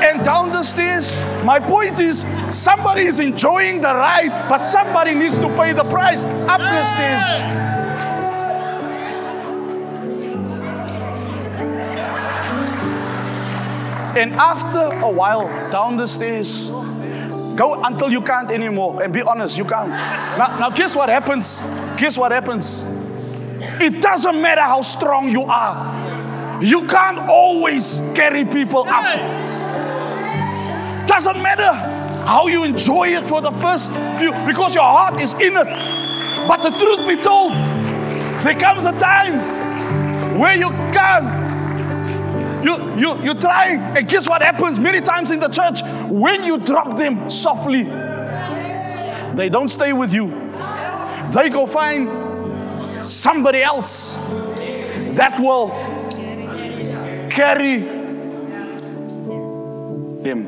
And down the stairs. My point is, somebody is enjoying the ride, but somebody needs to pay the price up the stairs. And after a while, down the stairs, go until you can't anymore. And be honest, you can't. Now, now guess what happens? Guess what happens? It doesn't matter how strong you are. You can't always carry people up. Doesn't matter how you enjoy it for the first few, because your heart is in it. But the truth be told, there comes a time where you can't you, you, you try, and guess what happens many times in the church? When you drop them softly, they don't stay with you. They go find somebody else that will carry them.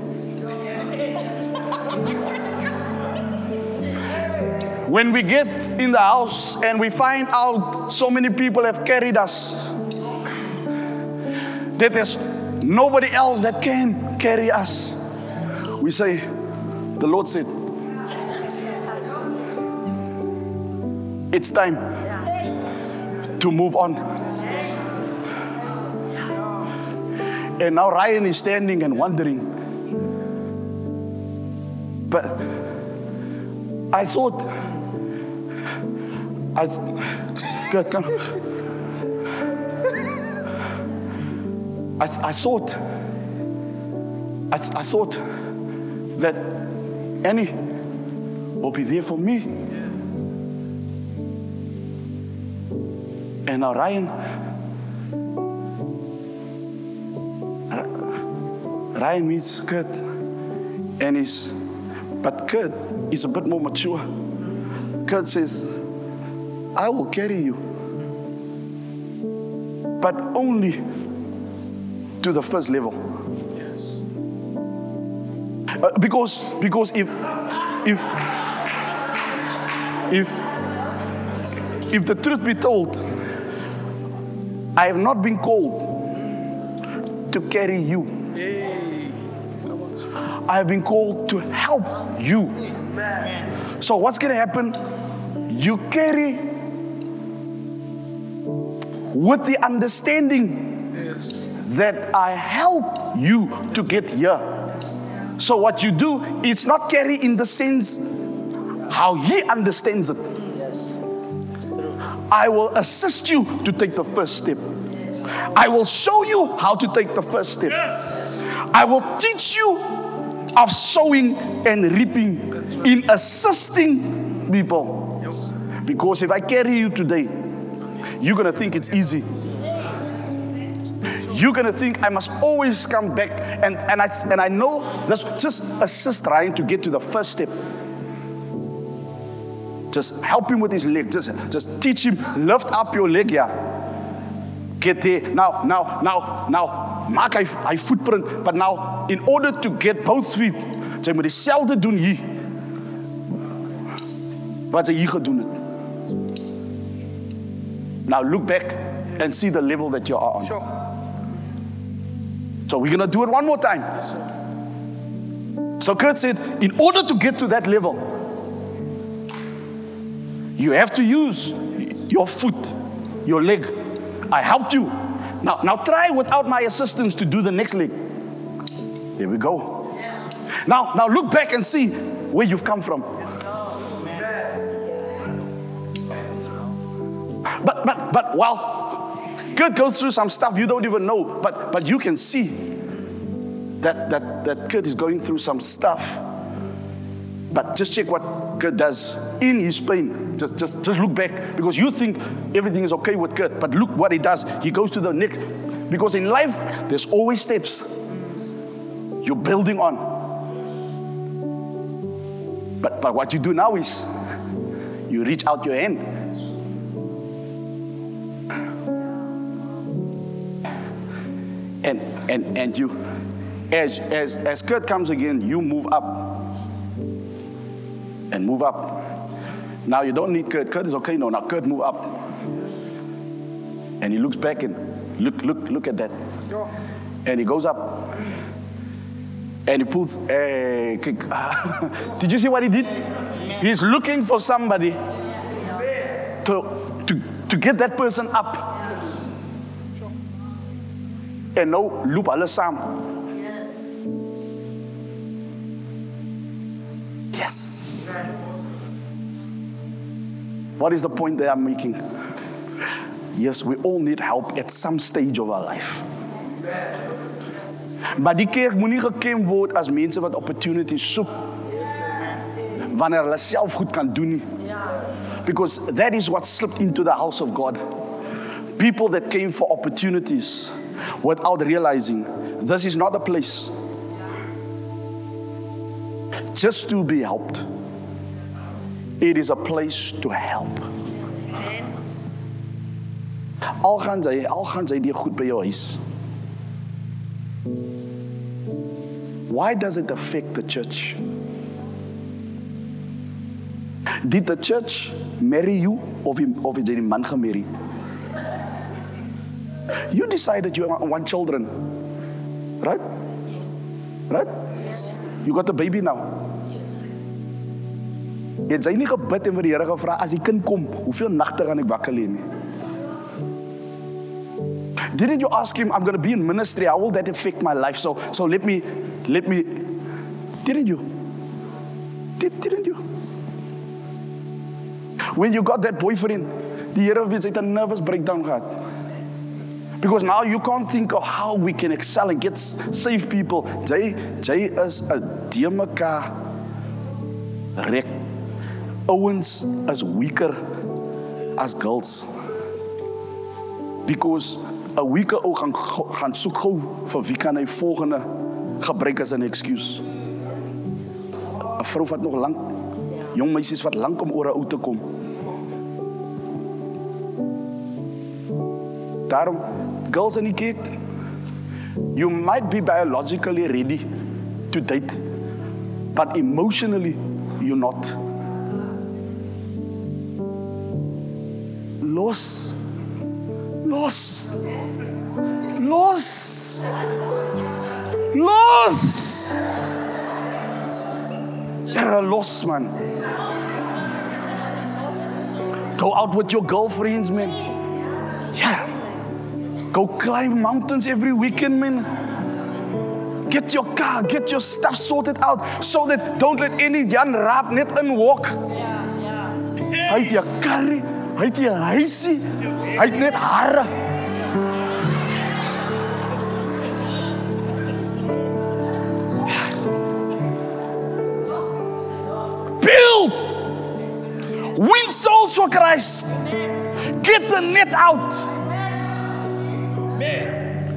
When we get in the house and we find out so many people have carried us, that there's nobody else that can carry us. We say, the Lord said, it's time to move on. And now Ryan is standing and wondering. But I thought, I, God. I, I thought, I, I thought that Annie will be there for me. And now Ryan, Ryan meets Kurt, and he's, but Kurt is a bit more mature. Kurt says, I will carry you, but only to the first level. Yes. Uh, because because if if if if the truth be told, I have not been called to carry you. I have been called to help you. So what's going to happen? You carry with the understanding that I help you to get here. So, what you do, it's not carry in the sense how he understands it. I will assist you to take the first step. I will show you how to take the first step. Yes. I will teach you of sowing and reaping in assisting people. Because if I carry you today, you're going to think it's easy you're going to think I must always come back. And, and, I, and I know this just assist Ryan to get to the first step. Just help him with his leg. Just, just teach him, lift up your leg, yeah. Get there. Now, now, now, now, maak hy, hy footprint. But now, in order to get both feet, jy moet dieselfde doen hier. Wat hy hier gedoen het. Now look back and see the level that you are on. Sure. So we're going to do it one more time. So Kurt said, in order to get to that level, you have to use your foot, your leg. I helped you. Now, now try without my assistance to do the next leg. There we go. Now, now look back and see where you've come from. But but but while Kurt goes through some stuff you don't even know, but, but you can see that, that, that Kurt is going through some stuff. But just check what Kurt does in his pain. Just, just, just look back because you think everything is okay with Kurt, but look what he does. He goes to the next. Because in life, there's always steps you're building on. But, but what you do now is you reach out your hand. And, and, and you, as, as, as Kurt comes again, you move up and move up. Now you don't need Kurt. Kurt is okay. No, now Kurt move up. And he looks back and look, look, look at that. And he goes up. And he pulls. Hey, kick. did you see what he did? He's looking for somebody to, to, to get that person up. En nou loop hulle saam. What is the point they are making? Yes, we all need help at some stage of our life. Maar die kerk moenie geken word as mense wat opportunities soek. Wanneer hulle self goed kan doen nie. Because that is what slipped into the house of God. People that came for opportunities without realizing this is not a place just to be helped. It is a place to help. Al gaan jy, al gaan jy die goed by jou huis. Why does it affect the church? Did the church marry you of him of jy die er man gemarry? You decided you want children. Right? Yes. Right? Yes. You got a baby now. Het jy nie gebid en vir die Here gevra as die kind kom, hoeveel nagte gaan ek wakker lê nie? Didn't you ask him I'm going to be in ministry how will that affect my life so so let me let me Didn't you? Did, didn't you? When you got that boyfriend, die Here het sy 'n nervous breakdown gehad. Because now you can't think of how we can excel and get save people. Jy jy is 'n demeka rek. Ouens is weaker as girls. Because 'n weaker ou gaan gaan soek gou vir wie kan hy volgende gebruik as 'n excuse. 'n Vrou wat nog lank jong meisies wat lank om oor 'n ou te kom. Daarom girls in die kerk you might be biologically ready to date but emotionally you're not. Los los los los You're los man. Go out with your girlfriends, man. Yeah. Go climb mountains every weekend, man. Get your car, get your stuff sorted out so that don't let any Jan Raap net in walk. Hy het jou karry, hy het huisie, hy het net hare. Build! Win souls for Christ. Get the net out.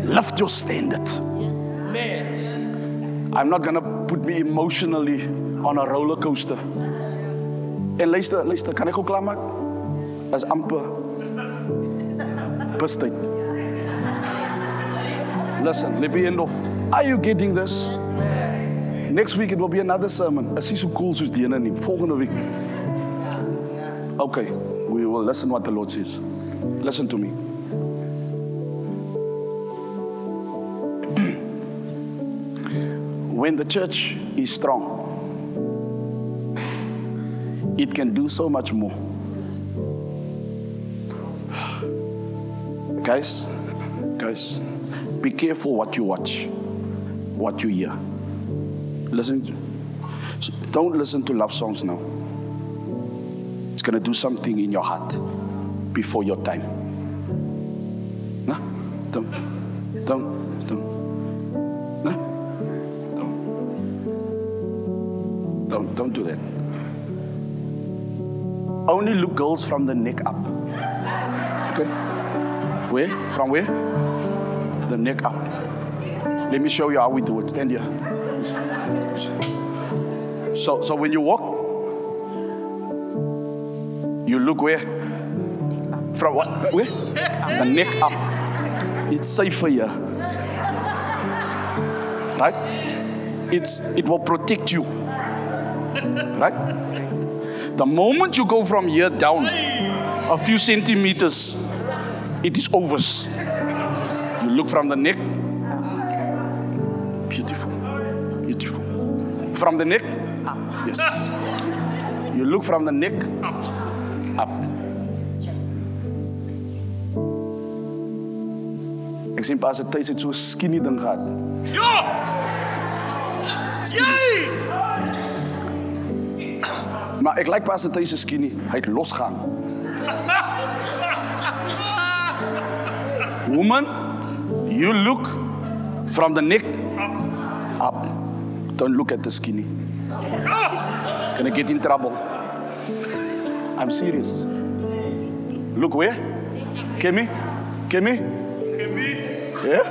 Lift your standard. I'm not going to put me emotionally on a roller coaster. En luister, luister, kan ek gou klaar maak? Is amper bustyd. Listen, let me end off. Are you getting this? Next week it will be another sermon. Is nie so cool soos die ene nie. Volgende week. Okay, we will listen what the Lord says. Listen to me. when the church is strong, it can do so much more. Guys, guys, be careful what you watch, what you hear. Listen, to, don't listen to love songs now. It's going to do something in your heart before your time. Nah? Don't. Don't. Don't. No? Don't. Don't. Don't do that. Only look girls from the neck up. Where? From where? The neck up. Let me show you how we do it. Stand here. So, so when you walk, you look where? From what? Where? The neck up. It's safer here. Right? It's it will protect you. Right? The moment you go from here down a few centimeters, it is over. You look from the neck. Beautiful. Beautiful. From the neck? Yes. You look from the neck up. Ek sien pas het so skinny ding gehad. Ja! Maar ek like pas dit se skinny. Het losgaan. Woman, you look from the neck up. Don't look at the skinny. Gonna get in trouble. I'm serious. Look where? Kemi? Kemi? Yeah?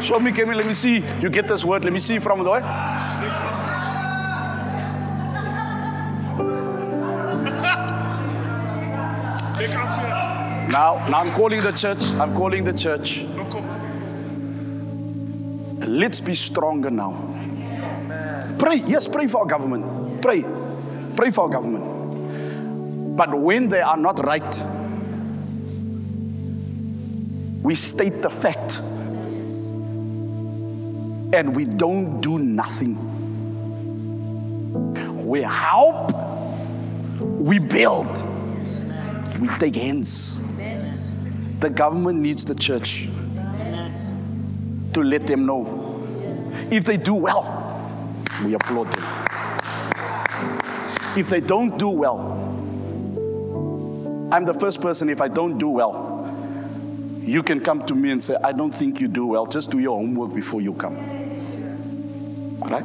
Show me, Kemi. Let me see. You get this word. Let me see from the way. Now, now I'm calling the church. I'm calling the church. Let's be stronger now. Pray. Yes, pray for our government. Pray. Pray for our government. But when they are not right, we state the fact and we don't do nothing. We help, we build, we take hands. The government needs the church to let them know. If they do well, we applaud them. If they don't do well, I'm the first person, if I don't do well, you can come to me and say, I don't think you do well. Just do your homework before you come. Right?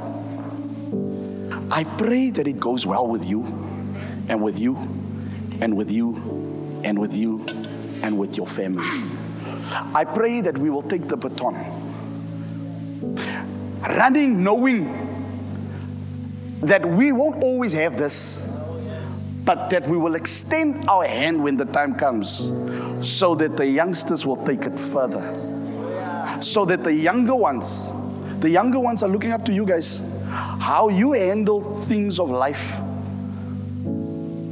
I pray that it goes well with you and with you and with you and with you and with your family. I pray that we will take the baton, running knowing that we won't always have this, but that we will extend our hand when the time comes so that the youngsters will take it further. So that the younger ones, the younger ones are looking up to you guys. How you handle things of life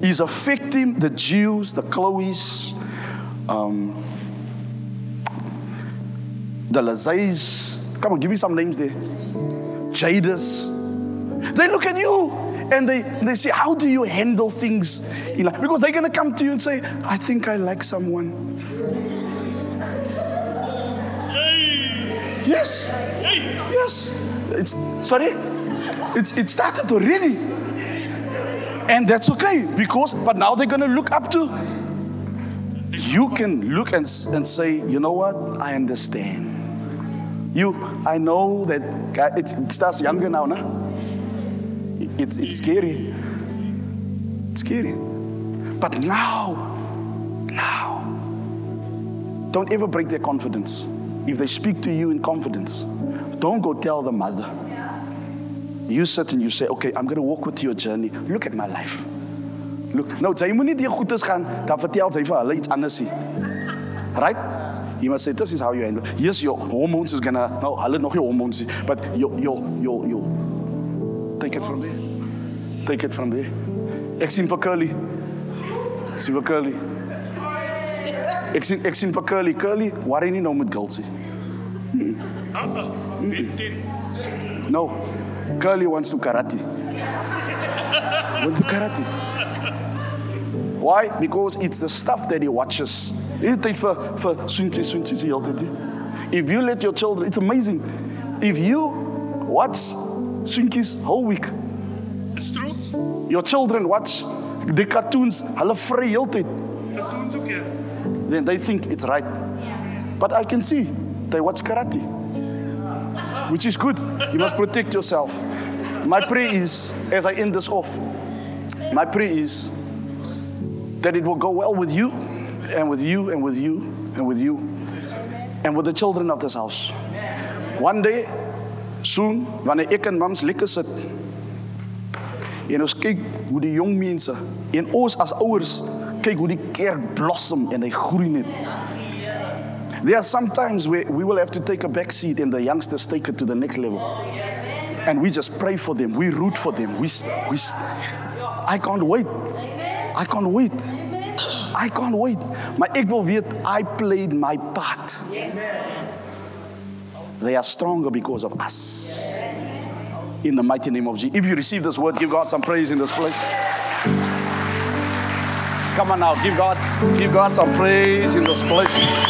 is affecting the Jews, the Chloes, um, the Lazays. Come on, give me some names there. Jadis. They look at you and they, they say, How do you handle things? in life?" Because they're going to come to you and say, I think I like someone. Yes. Yes. It's sorry. It's it started already. And that's okay because but now they're gonna look up to you can look and, and say, you know what? I understand. You, I know that it starts younger now, nah? It's, it's scary. It's scary. But now, now, don't ever break their confidence. If they speak to you in confidence, don't go tell the mother. You sit and you say, okay, I'm going to walk with your journey. Look at my life. Look, nou, sy moet nie deur goedes gaan, dan vertel sy vir hulle iets anders nie. Right? You must say, this is how you handle. Yes, your hormones is gonna, no, hulle nog nie hormones but your, your, your, your, take it from there. Take it from there. Ek sien vir Curly. Ek sien vir Curly. Ek sien, ek sien vir Curly. Curly, worry nie nou met met 10. No. Curly wants to karate. Want to karate. Why? Because it's the stuff that he watches. Hele tyd vir vir soentjie soentjie se hele tyd. If you let your children, it's amazing. If you watch soentjies whole week, It's true. your children watch the cartoons, hulle vry hele tyd. Wat soek jy? then they think it's right. But I can see they watch karate, which is good. You must protect yourself. My prayer is, as I end this off, my prayer is that it will go well with you, and with you, and with you, and with you, and with the children of this house. One day, soon, wanneer ek en mams lekker sit en ons kyk hoe die jong mense en ons as ouers kyk hoe die kerk blossom en hy groei net. There are some times where we will have to take a back seat and the youngsters take it to the next level. And we just pray for them. We root for them. We, we, I can't wait. I can't wait. I can't wait. Maar ek wil I played my part. They are stronger because of us. In the mighty name of Jesus. If you receive this word, give God some praise in this place. Come on now, give God, give God some praise in this place.